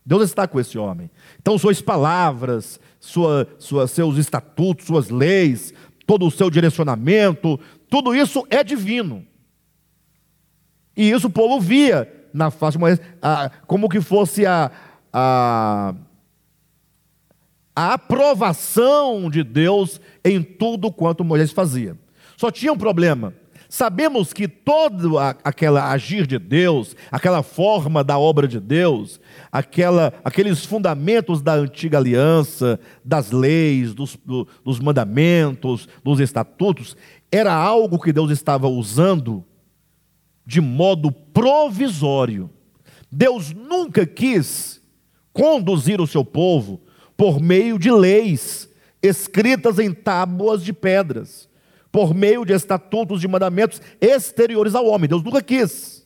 Deus está com esse homem. Então, suas palavras, sua, sua, seus estatutos, suas leis, todo o seu direcionamento, tudo isso é divino. E isso o povo via na face de Moisés, como que fosse a, a, a aprovação de Deus em tudo quanto Moisés fazia. Só tinha um problema. Sabemos que todo aquele agir de Deus, aquela forma da obra de Deus, aquela, aqueles fundamentos da antiga aliança, das leis, dos, do, dos mandamentos, dos estatutos, era algo que Deus estava usando de modo provisório. Deus nunca quis conduzir o seu povo por meio de leis escritas em tábuas de pedras, por meio de estatutos de mandamentos exteriores ao homem. Deus nunca quis.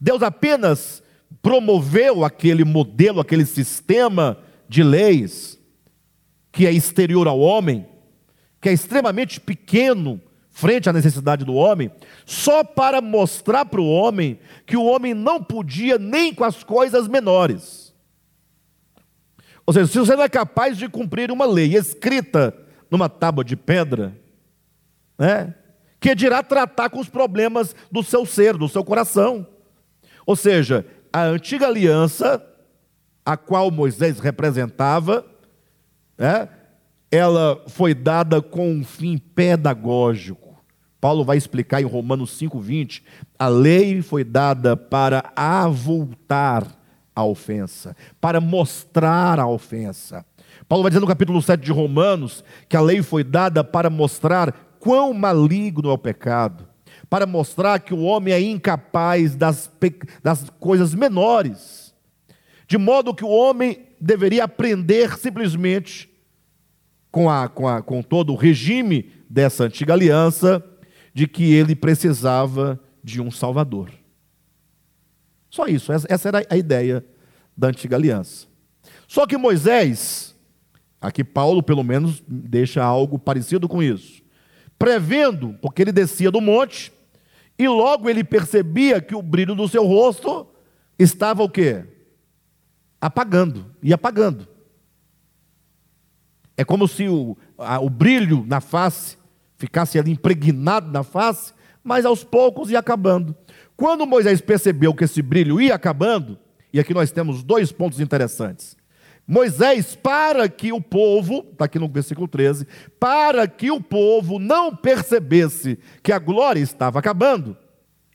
Deus apenas promoveu aquele modelo, aquele sistema de leis que é exterior ao homem, que é extremamente pequeno frente à necessidade do homem, só para mostrar para o homem que o homem não podia nem com as coisas menores. Ou seja, se você não é capaz de cumprir uma lei escrita numa tábua de pedra, né, que dirá tratar com os problemas do seu ser, do seu coração. Ou seja, a antiga aliança, a qual Moisés representava, né, ela foi dada com um fim pedagógico. Paulo vai explicar em Romanos 5,20: a lei foi dada para avultar a ofensa, para mostrar a ofensa. Paulo vai dizer no capítulo 7 de Romanos que a lei foi dada para mostrar quão maligno é o pecado, para mostrar que o homem é incapaz das, das coisas menores, de modo que o homem deveria aprender simplesmente com, a, com, a, com todo o regime dessa antiga aliança, de que ele precisava de um Salvador. Só isso, essa era a ideia da antiga aliança. Só que Moisés, aqui Paulo pelo menos deixa algo parecido com isso, prevendo, porque ele descia do monte, e logo ele percebia que o brilho do seu rosto estava o quê? Apagando, e apagando. É como se o, a, o brilho na face ficasse ali impregnado na face, mas aos poucos ia acabando. Quando Moisés percebeu que esse brilho ia acabando, e aqui nós temos dois pontos interessantes. Moisés, para que o povo, está aqui no versículo 13, para que o povo não percebesse que a glória estava acabando,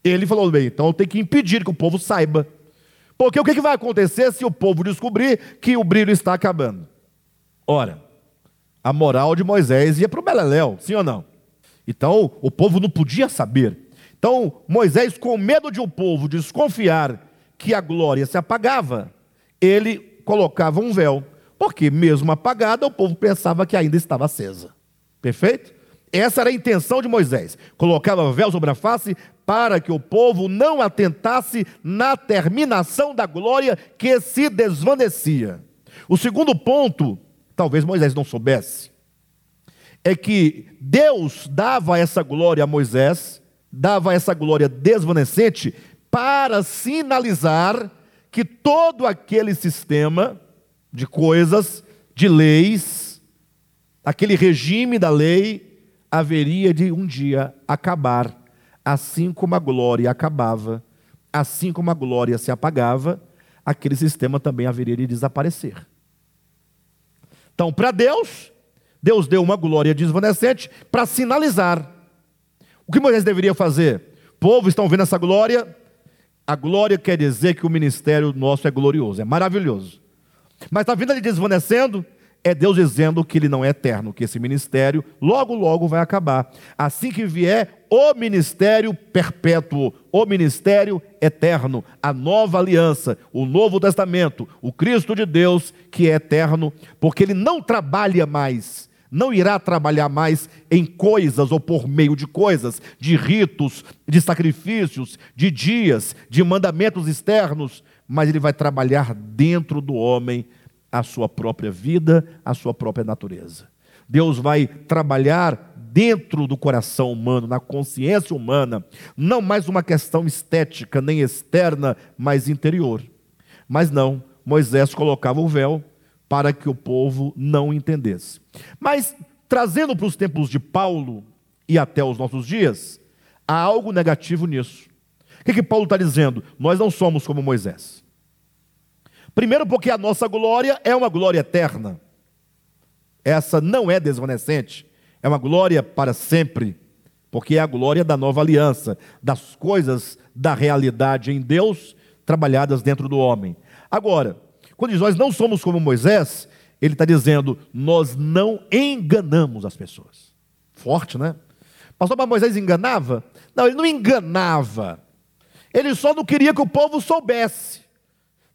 ele falou: bem, então eu tenho que impedir que o povo saiba. Porque o que vai acontecer se o povo descobrir que o brilho está acabando? Ora, a moral de Moisés ia para o Beleléu, sim ou não? Então o povo não podia saber. Então Moisés, com medo de o povo desconfiar que a glória se apagava, ele colocava um véu, porque mesmo apagada, o povo pensava que ainda estava acesa. Perfeito? Essa era a intenção de Moisés. Colocava véu sobre a face para que o povo não atentasse na terminação da glória que se desvanecia. O segundo ponto, talvez Moisés não soubesse, é que Deus dava essa glória a Moisés, dava essa glória desvanecente para sinalizar que todo aquele sistema de coisas, de leis, aquele regime da lei, haveria de um dia acabar, assim como a glória acabava, assim como a glória se apagava, aquele sistema também haveria de desaparecer. Então, para Deus, Deus deu uma glória desvanecente para sinalizar. O que Moisés deveria fazer? O povo estão vendo essa glória, a glória quer dizer que o ministério nosso é glorioso, é maravilhoso. Mas está vindo ali desvanecendo, é Deus dizendo que ele não é eterno, que esse ministério logo, logo vai acabar. Assim que vier o ministério perpétuo, o ministério eterno, a nova aliança, o novo testamento, o Cristo de Deus que é eterno, porque ele não trabalha mais não irá trabalhar mais em coisas ou por meio de coisas, de ritos, de sacrifícios, de dias, de mandamentos externos, mas ele vai trabalhar dentro do homem a sua própria vida, a sua própria natureza. Deus vai trabalhar dentro do coração humano, na consciência humana, não mais uma questão estética nem externa, mas interior. Mas não, Moisés colocava o véu para que o povo não entendesse. Mas, trazendo para os tempos de Paulo e até os nossos dias, há algo negativo nisso. O que, que Paulo está dizendo? Nós não somos como Moisés. Primeiro, porque a nossa glória é uma glória eterna. Essa não é desvanecente, é uma glória para sempre, porque é a glória da nova aliança, das coisas da realidade em Deus trabalhadas dentro do homem. Agora, quando diz nós não somos como Moisés, ele está dizendo nós não enganamos as pessoas. Forte, né? Pastor, mas Moisés enganava? Não, ele não enganava. Ele só não queria que o povo soubesse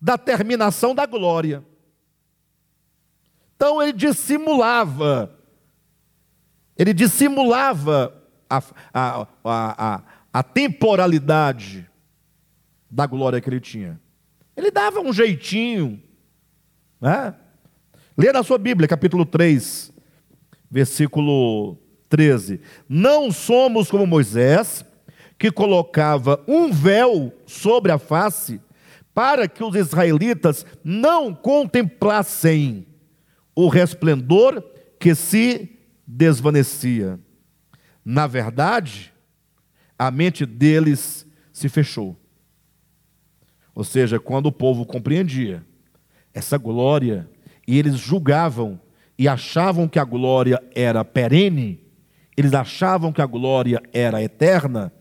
da terminação da glória. Então ele dissimulava. Ele dissimulava a, a, a, a, temporalidade da glória que ele tinha. Ele dava um jeitinho né? Lê na sua Bíblia, capítulo 3, versículo 13. Não somos como Moisés, que colocava um véu sobre a face, para que os israelitas não contemplassem o resplendor que se desvanecia. Na verdade, a mente deles se fechou. Ou seja, quando o povo compreendia essa glória, e eles julgavam e achavam que a glória era perene, eles achavam que a glória era eterna,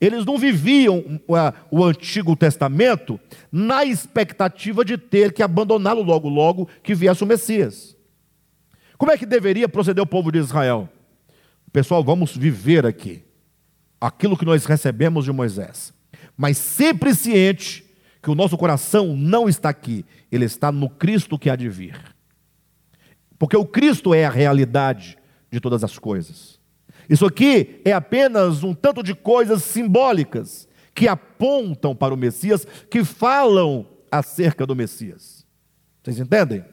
eles não viviam o Antigo Testamento na expectativa de ter que abandoná-lo logo, logo que viesse o Messias. Como é que deveria proceder o povo de Israel? Pessoal, vamos viver aqui aquilo que nós recebemos de Moisés, mas sempre ciente que o nosso coração não está aqui, ele está no Cristo que há de vir. Porque o Cristo é a realidade de todas as coisas. Isso aqui é apenas um tanto de coisas simbólicas que apontam para o Messias, que falam acerca do Messias. Vocês entendem?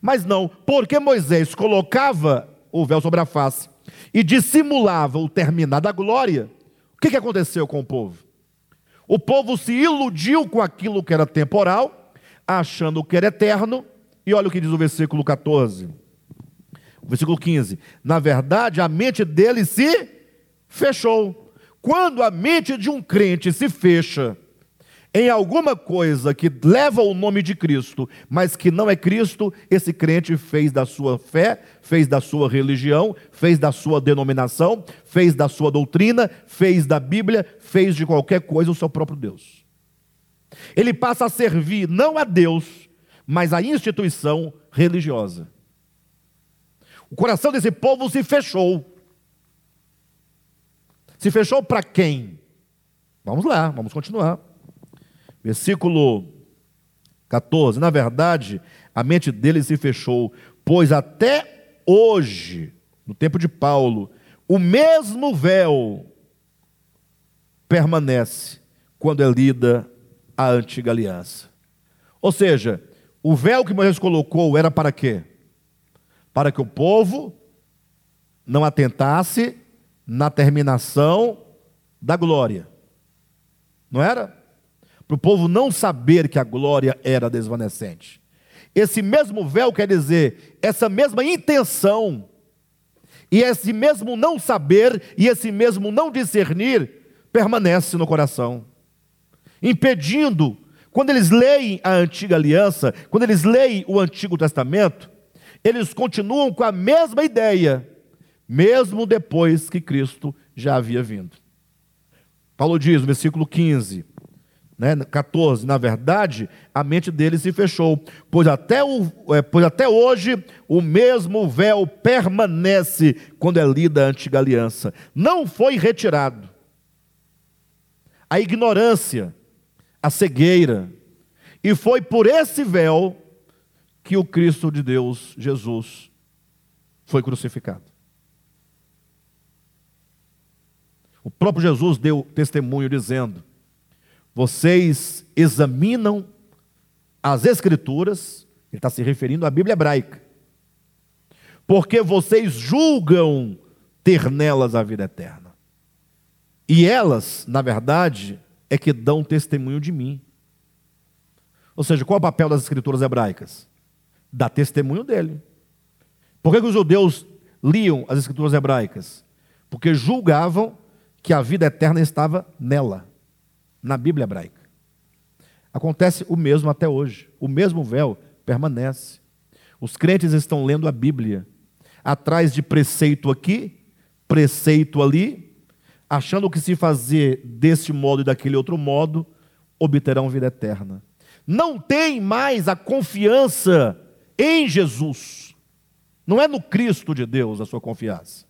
Mas não, porque Moisés colocava o véu sobre a face e dissimulava o terminar da glória, o que, que aconteceu com o povo? O povo se iludiu com aquilo que era temporal, achando que era eterno, e olha o que diz o versículo 14. O versículo 15. Na verdade, a mente dele se fechou. Quando a mente de um crente se fecha em alguma coisa que leva o nome de Cristo, mas que não é Cristo, esse crente fez da sua fé, fez da sua religião, fez da sua denominação, fez da sua doutrina, fez da Bíblia, fez de qualquer coisa o seu próprio Deus. Ele passa a servir não a Deus, mas a instituição religiosa. O coração desse povo se fechou. Se fechou para quem? Vamos lá, vamos continuar. Versículo 14. Na verdade, a mente dele se fechou, pois até hoje, no tempo de Paulo, o mesmo véu permanece quando é lida a antiga aliança. Ou seja, o véu que Moisés colocou era para quê? Para que o povo não atentasse na terminação da glória. Não era? Para o povo não saber que a glória era desvanecente. Esse mesmo véu quer dizer, essa mesma intenção, e esse mesmo não saber, e esse mesmo não discernir, permanece no coração, impedindo, quando eles leem a antiga aliança, quando eles leem o Antigo Testamento, eles continuam com a mesma ideia, mesmo depois que Cristo já havia vindo. Paulo diz no versículo 15, né, 14, na verdade, a mente dele se fechou, pois até, o, é, pois até hoje o mesmo véu permanece quando é lida a antiga aliança. Não foi retirado. A ignorância, a cegueira, e foi por esse véu que o Cristo de Deus, Jesus, foi crucificado. O próprio Jesus deu testemunho dizendo: Vocês examinam as Escrituras, ele está se referindo à Bíblia hebraica, porque vocês julgam ter nelas a vida eterna. E elas, na verdade, é que dão testemunho de mim. Ou seja, qual é o papel das Escrituras hebraicas? Dar testemunho dele. Por que, que os judeus liam as Escrituras hebraicas? Porque julgavam que a vida eterna estava nela, na Bíblia hebraica. Acontece o mesmo até hoje. O mesmo véu permanece. Os crentes estão lendo a Bíblia, atrás de preceito aqui, preceito ali, achando que se fazer desse modo e daquele outro modo, obterão vida eterna. Não tem mais a confiança em Jesus. Não é no Cristo de Deus a sua confiança.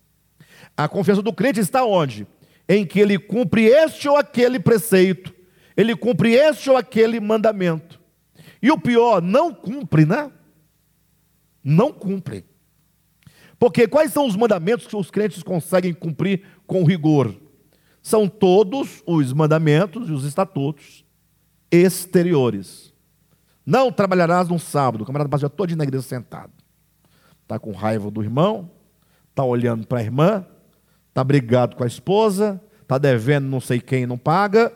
A confiança do crente está onde? Em que ele cumpre este ou aquele preceito, ele cumpre este ou aquele mandamento. E o pior, não cumpre, né? Não cumpre. Porque quais são os mandamentos que os crentes conseguem cumprir com rigor? São todos os mandamentos e os estatutos exteriores. Não trabalharás no sábado. O camarada passa todo na igreja sentado. Está com raiva do irmão, está olhando para a irmã, está brigado com a esposa, está devendo não sei quem não paga,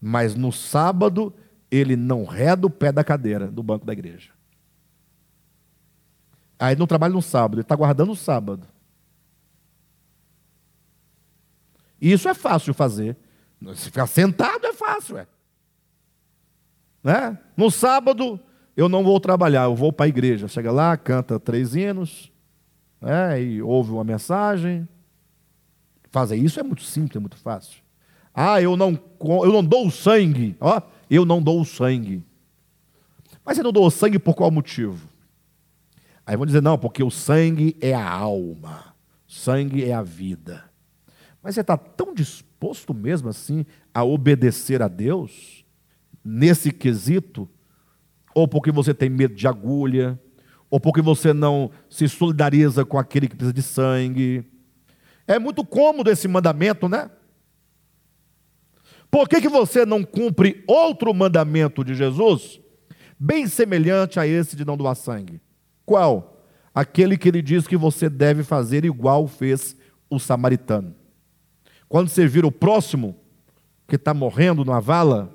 mas no sábado ele não reda o pé da cadeira do banco da igreja. Aí não trabalha no sábado, ele está guardando o sábado. E isso é fácil fazer. Se ficar sentado é fácil, é. Né? No sábado eu não vou trabalhar, eu vou para a igreja. Chega lá, canta três hinos, né? e ouve uma mensagem, Fazer isso é muito simples, é muito fácil. Ah, eu não, eu não dou o sangue. Ó, eu não dou o sangue. Mas você não dou o sangue por qual motivo? Aí vão dizer, não, porque o sangue é a alma, sangue é a vida. Mas você está tão disposto mesmo assim a obedecer a Deus nesse quesito? Ou porque você tem medo de agulha? Ou porque você não se solidariza com aquele que precisa de sangue? É muito cômodo esse mandamento, né? Por que, que você não cumpre outro mandamento de Jesus, bem semelhante a esse de não doar sangue? Qual? Aquele que ele diz que você deve fazer igual fez o samaritano. Quando você vira o próximo, que está morrendo numa vala,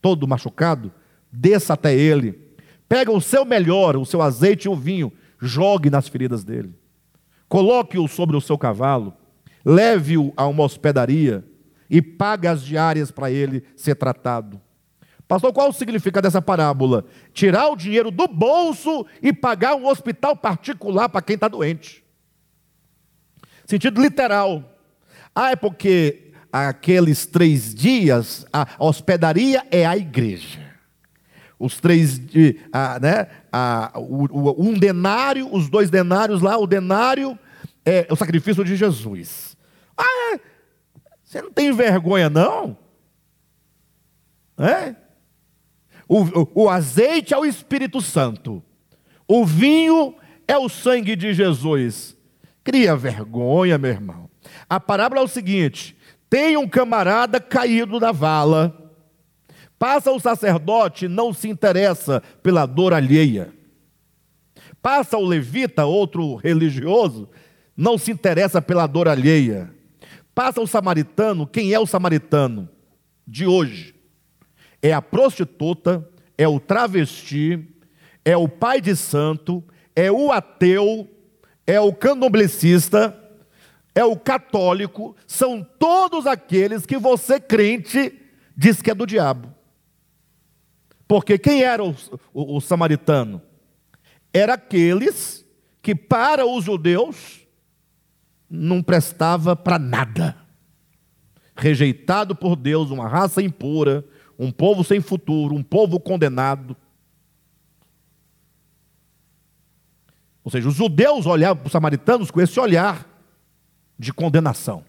todo machucado, desça até ele, pega o seu melhor, o seu azeite e o vinho, jogue nas feridas dele, coloque-o sobre o seu cavalo, leve-o a uma hospedaria e pague as diárias para ele ser tratado. Pastor, qual o significado dessa parábola? Tirar o dinheiro do bolso e pagar um hospital particular para quem está doente. Sentido literal. Ah, é porque aqueles três dias, a hospedaria é a igreja. Os três, a, né, a, o, o, um denário, os dois denários lá, o denário é o sacrifício de Jesus. Ah, você não tem vergonha, não? É? O, o, o azeite é o Espírito Santo, o vinho é o sangue de Jesus. Cria vergonha, meu irmão. A parábola é o seguinte: tem um camarada caído na vala, passa o sacerdote, não se interessa pela dor alheia. Passa o levita, outro religioso, não se interessa pela dor alheia. Passa o samaritano, quem é o samaritano de hoje? É a prostituta, é o travesti, é o pai de santo, é o ateu, é o candomblessista, é o católico, são todos aqueles que você crente diz que é do diabo. Porque quem era o, o, o samaritano? Era aqueles que para os judeus não prestava para nada. Rejeitado por Deus, uma raça impura, um povo sem futuro, um povo condenado. Ou seja, os judeus olhavam para os samaritanos com esse olhar de condenação.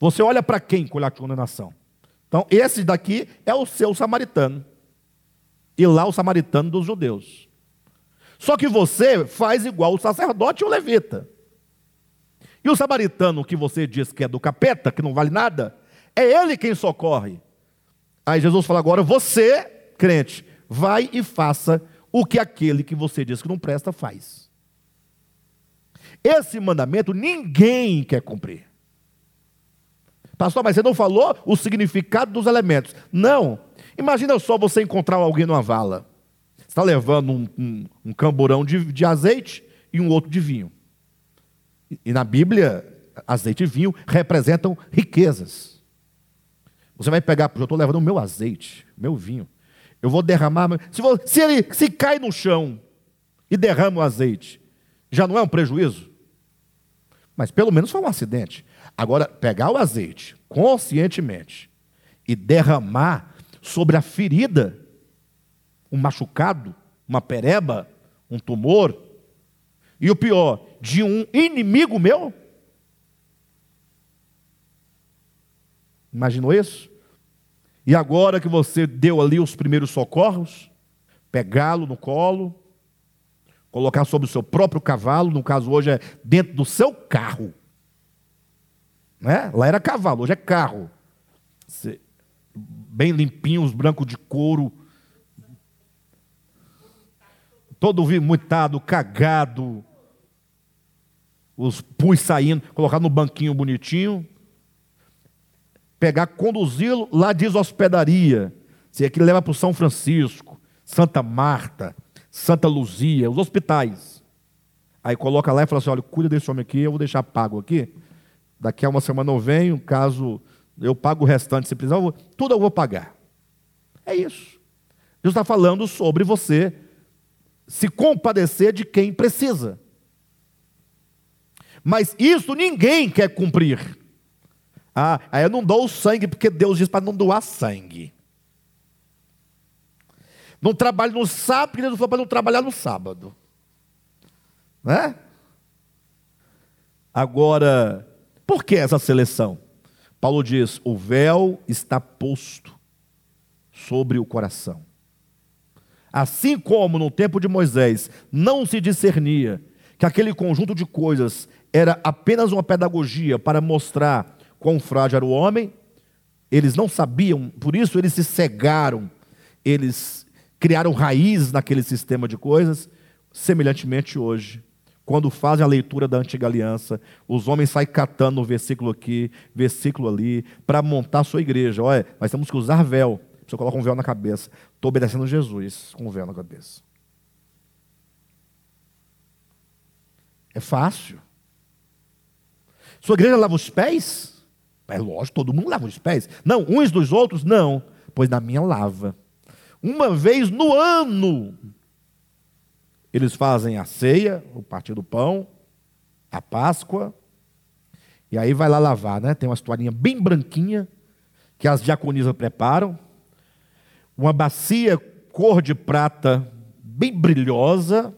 Você olha para quem com olhar de condenação? Então, esse daqui é o seu samaritano. E lá o samaritano dos judeus. Só que você faz igual o sacerdote e o levita. E o samaritano que você diz que é do capeta, que não vale nada, é ele quem socorre. Aí Jesus fala agora: você, crente, vai e faça o que aquele que você diz que não presta faz. Esse mandamento ninguém quer cumprir. Pastor, mas você não falou o significado dos elementos. Não. Imagina só você encontrar alguém numa vala. Você está levando um, um, um camburão de, de, azeite e um outro de vinho. E, na Bíblia, azeite e vinho representam riquezas. Você vai pegar, eu estou levando o meu azeite, meu vinho. Eu vou derramar. Se, se ele se cai no chão e derrama o azeite, já não é um prejuízo? Mas pelo menos foi um acidente. Agora, pegar o azeite conscientemente e derramar sobre a ferida, um machucado, uma pereba, um tumor, e o pior, de um inimigo meu, Imaginou isso? E agora que você deu ali os primeiros socorros, pegá-lo no colo, colocar sobre o seu próprio cavalo, no caso hoje é dentro do seu carro. Né? Lá era cavalo, hoje é carro. Bem limpinho, os brancos de couro. Todo vomitado, cagado. Os pus saindo, colocar no banquinho bonitinho pegar, conduzi-lo lá diz hospedaria. Se que leva para o São Francisco, Santa Marta, Santa Luzia, os hospitais. Aí coloca lá e fala assim: olha, cuida desse homem aqui, eu vou deixar pago aqui. Daqui a uma semana eu venho, caso eu pago o restante, se precisar, eu vou, tudo eu vou pagar. É isso. Deus está falando sobre você se compadecer de quem precisa. Mas isso ninguém quer cumprir. Ah, aí eu não dou o sangue porque Deus diz para não doar sangue. Não trabalho no sábado porque Deus falou para não trabalhar no sábado. Né? Agora, por que essa seleção? Paulo diz: o véu está posto sobre o coração. Assim como no tempo de Moisés não se discernia que aquele conjunto de coisas era apenas uma pedagogia para mostrar quão frágil era o homem, eles não sabiam, por isso eles se cegaram, eles criaram raízes naquele sistema de coisas. Semelhantemente hoje, quando fazem a leitura da antiga aliança, os homens saem catando um versículo aqui, versículo ali, para montar a sua igreja. Olha, nós temos que usar véu. Você coloca um véu na cabeça. Estou obedecendo Jesus com um véu na cabeça. É fácil. Sua igreja lava os pés? É lógico, todo mundo lava os pés. Não, uns dos outros, não. Pois na minha lava. Uma vez no ano, eles fazem a ceia, o partir do pão, a Páscoa, e aí vai lá lavar, né? Tem uma toalhinha bem branquinha, que as diaconisas preparam, uma bacia cor de prata bem brilhosa,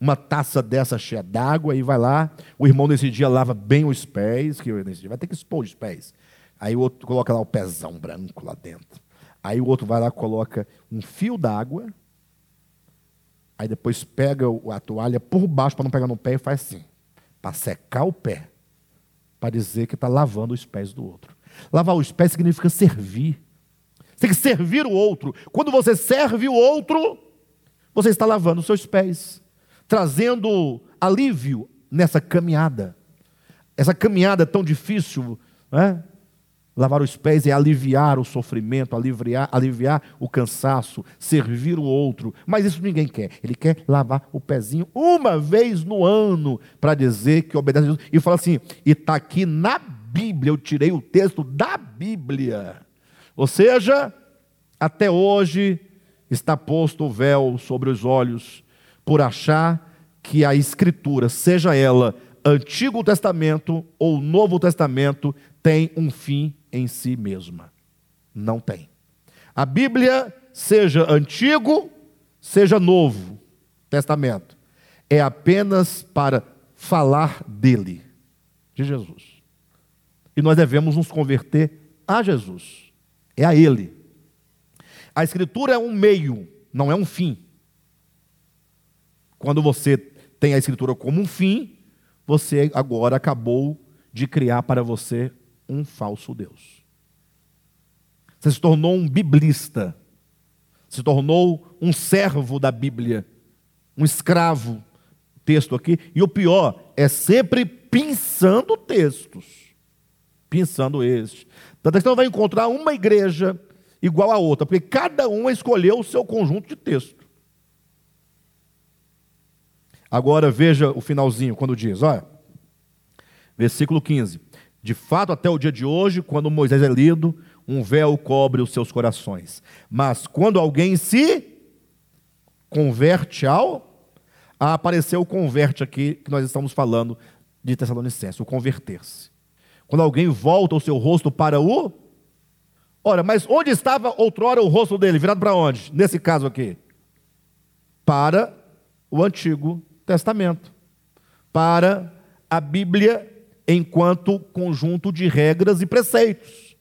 uma taça dessa cheia d'água, e vai lá. O irmão nesse dia lava bem os pés, que nesse dia vai ter que expor os pés. Aí o outro coloca lá o pezão branco lá dentro. Aí o outro vai lá coloca um fio d'água. Aí depois pega a toalha por baixo para não pegar no pé e faz assim, para secar o pé, para dizer que está lavando os pés do outro. Lavar os pés significa servir. Você tem que servir o outro. Quando você serve o outro, você está lavando os seus pés trazendo alívio nessa caminhada. Essa caminhada tão difícil, né? Lavar os pés é aliviar o sofrimento, aliviar, aliviar o cansaço, servir o outro. Mas isso ninguém quer. Ele quer lavar o pezinho uma vez no ano para dizer que obedece a Jesus. E fala assim: e está aqui na Bíblia, eu tirei o texto da Bíblia. Ou seja, até hoje está posto o véu sobre os olhos por achar que a Escritura, seja ela Antigo Testamento ou Novo Testamento, tem um fim em si mesma. Não tem. A Bíblia, seja Antigo, seja Novo Testamento, é apenas para falar dele, de Jesus. E nós devemos nos converter a Jesus, é a Ele. A Escritura é um meio, não é um fim. Quando você tem a Escritura como um fim, você agora acabou de criar para você um falso Deus. Você se tornou um biblista, se tornou um servo da Bíblia, um escravo. Texto aqui, e o pior é sempre pensando textos, pensando estes. Tanto é que você não vai encontrar uma igreja igual a outra, porque cada uma escolheu o seu conjunto de texto. Agora veja o finalzinho, quando diz, olha, versículo 15: De fato, até o dia de hoje, quando Moisés é lido, um véu cobre os seus corações. Mas quando alguém se converte ao. Ah, apareceu o converte aqui, que nós estamos falando de Tessalonicenses, o converter-se. Quando alguém volta o seu rosto para o. Ora, mas onde estava outrora o rosto dele? Virado para onde? Nesse caso aqui? Para o Antigo Testamento, para a Bíblia enquanto conjunto de regras e preceitos.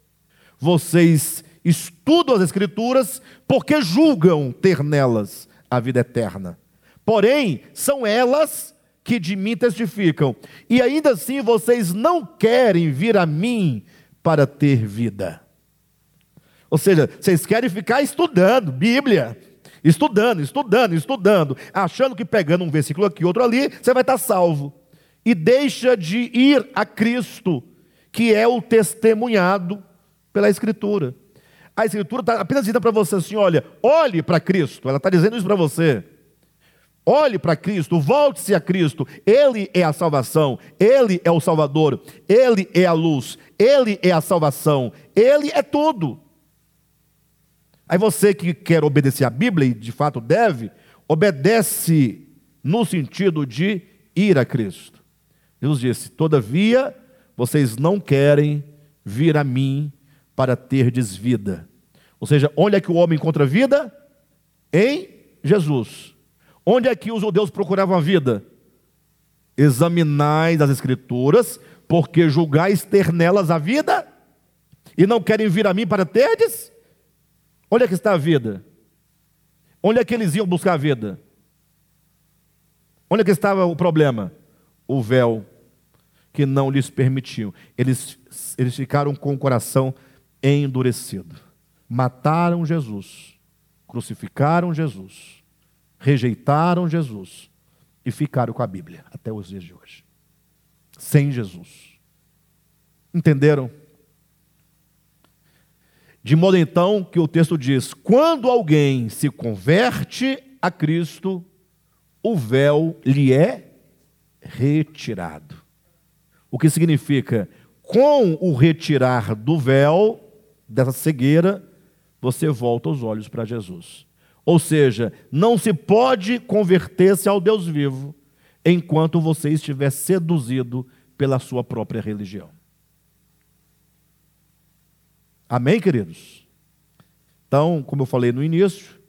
Vocês estudam as Escrituras porque julgam ter nelas a vida eterna. Porém, são elas que de mim testificam. E ainda assim vocês não querem vir a mim para ter vida. Ou seja, vocês querem ficar estudando Bíblia Estudando, estudando, estudando, achando que pegando um versículo aqui, outro ali, você vai estar salvo. E deixa de ir a Cristo, que é o testemunhado pela Escritura. A Escritura está apenas dizendo para você assim: olha, olhe para Cristo, ela está dizendo isso para você. Olhe para Cristo, volte-se a Cristo, Ele é a salvação, Ele é o Salvador, Ele é a luz, Ele é a salvação, Ele é tudo. Aí você que quer obedecer a Bíblia, e de fato deve, obedece no sentido de ir a Cristo. Jesus disse: Todavia, vocês não querem vir a mim para ter desvida. Ou seja, onde é que o homem encontra vida? Em Jesus. Onde é que os judeus procuravam a vida? Examinais as Escrituras, porque julgais ter nelas a vida e não querem vir a mim para terdes? Onde é que está a vida? Onde é que eles iam buscar a vida? Onde é que estava o problema? O véu que não lhes permitiu. Eles, eles ficaram com o coração endurecido. Mataram Jesus, crucificaram Jesus, rejeitaram Jesus e ficaram com a Bíblia até os dias de hoje. Sem Jesus. Entenderam? De modo então que o texto diz: quando alguém se converte a Cristo, o véu lhe é retirado. O que significa, com o retirar do véu, dessa cegueira, você volta os olhos para Jesus. Ou seja, não se pode converter-se ao Deus vivo enquanto você estiver seduzido pela sua própria religião. Amém, queridos? Então, como eu falei no início,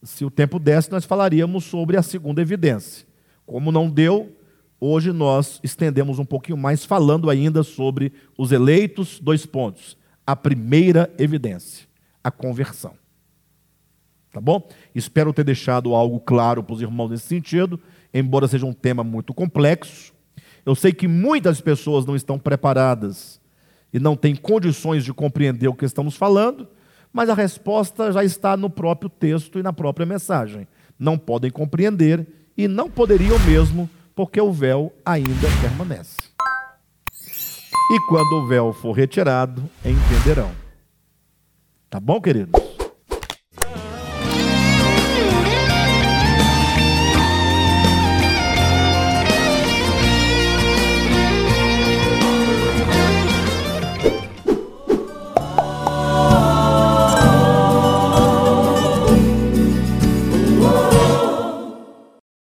se o tempo desse, nós falaríamos sobre a segunda evidência. Como não deu, hoje nós estendemos um pouquinho mais, falando ainda sobre os eleitos, dois pontos. A primeira evidência, a conversão. Tá bom? Espero ter deixado algo claro para os irmãos nesse sentido, embora seja um tema muito complexo. Eu sei que muitas pessoas não estão preparadas e não têm condições de compreender o que estamos falando, mas a resposta já está no próprio texto e na própria mensagem. Não podem compreender e não poderiam mesmo, porque o véu ainda permanece. E quando o véu for retirado, entenderão. Tá bom, queridos?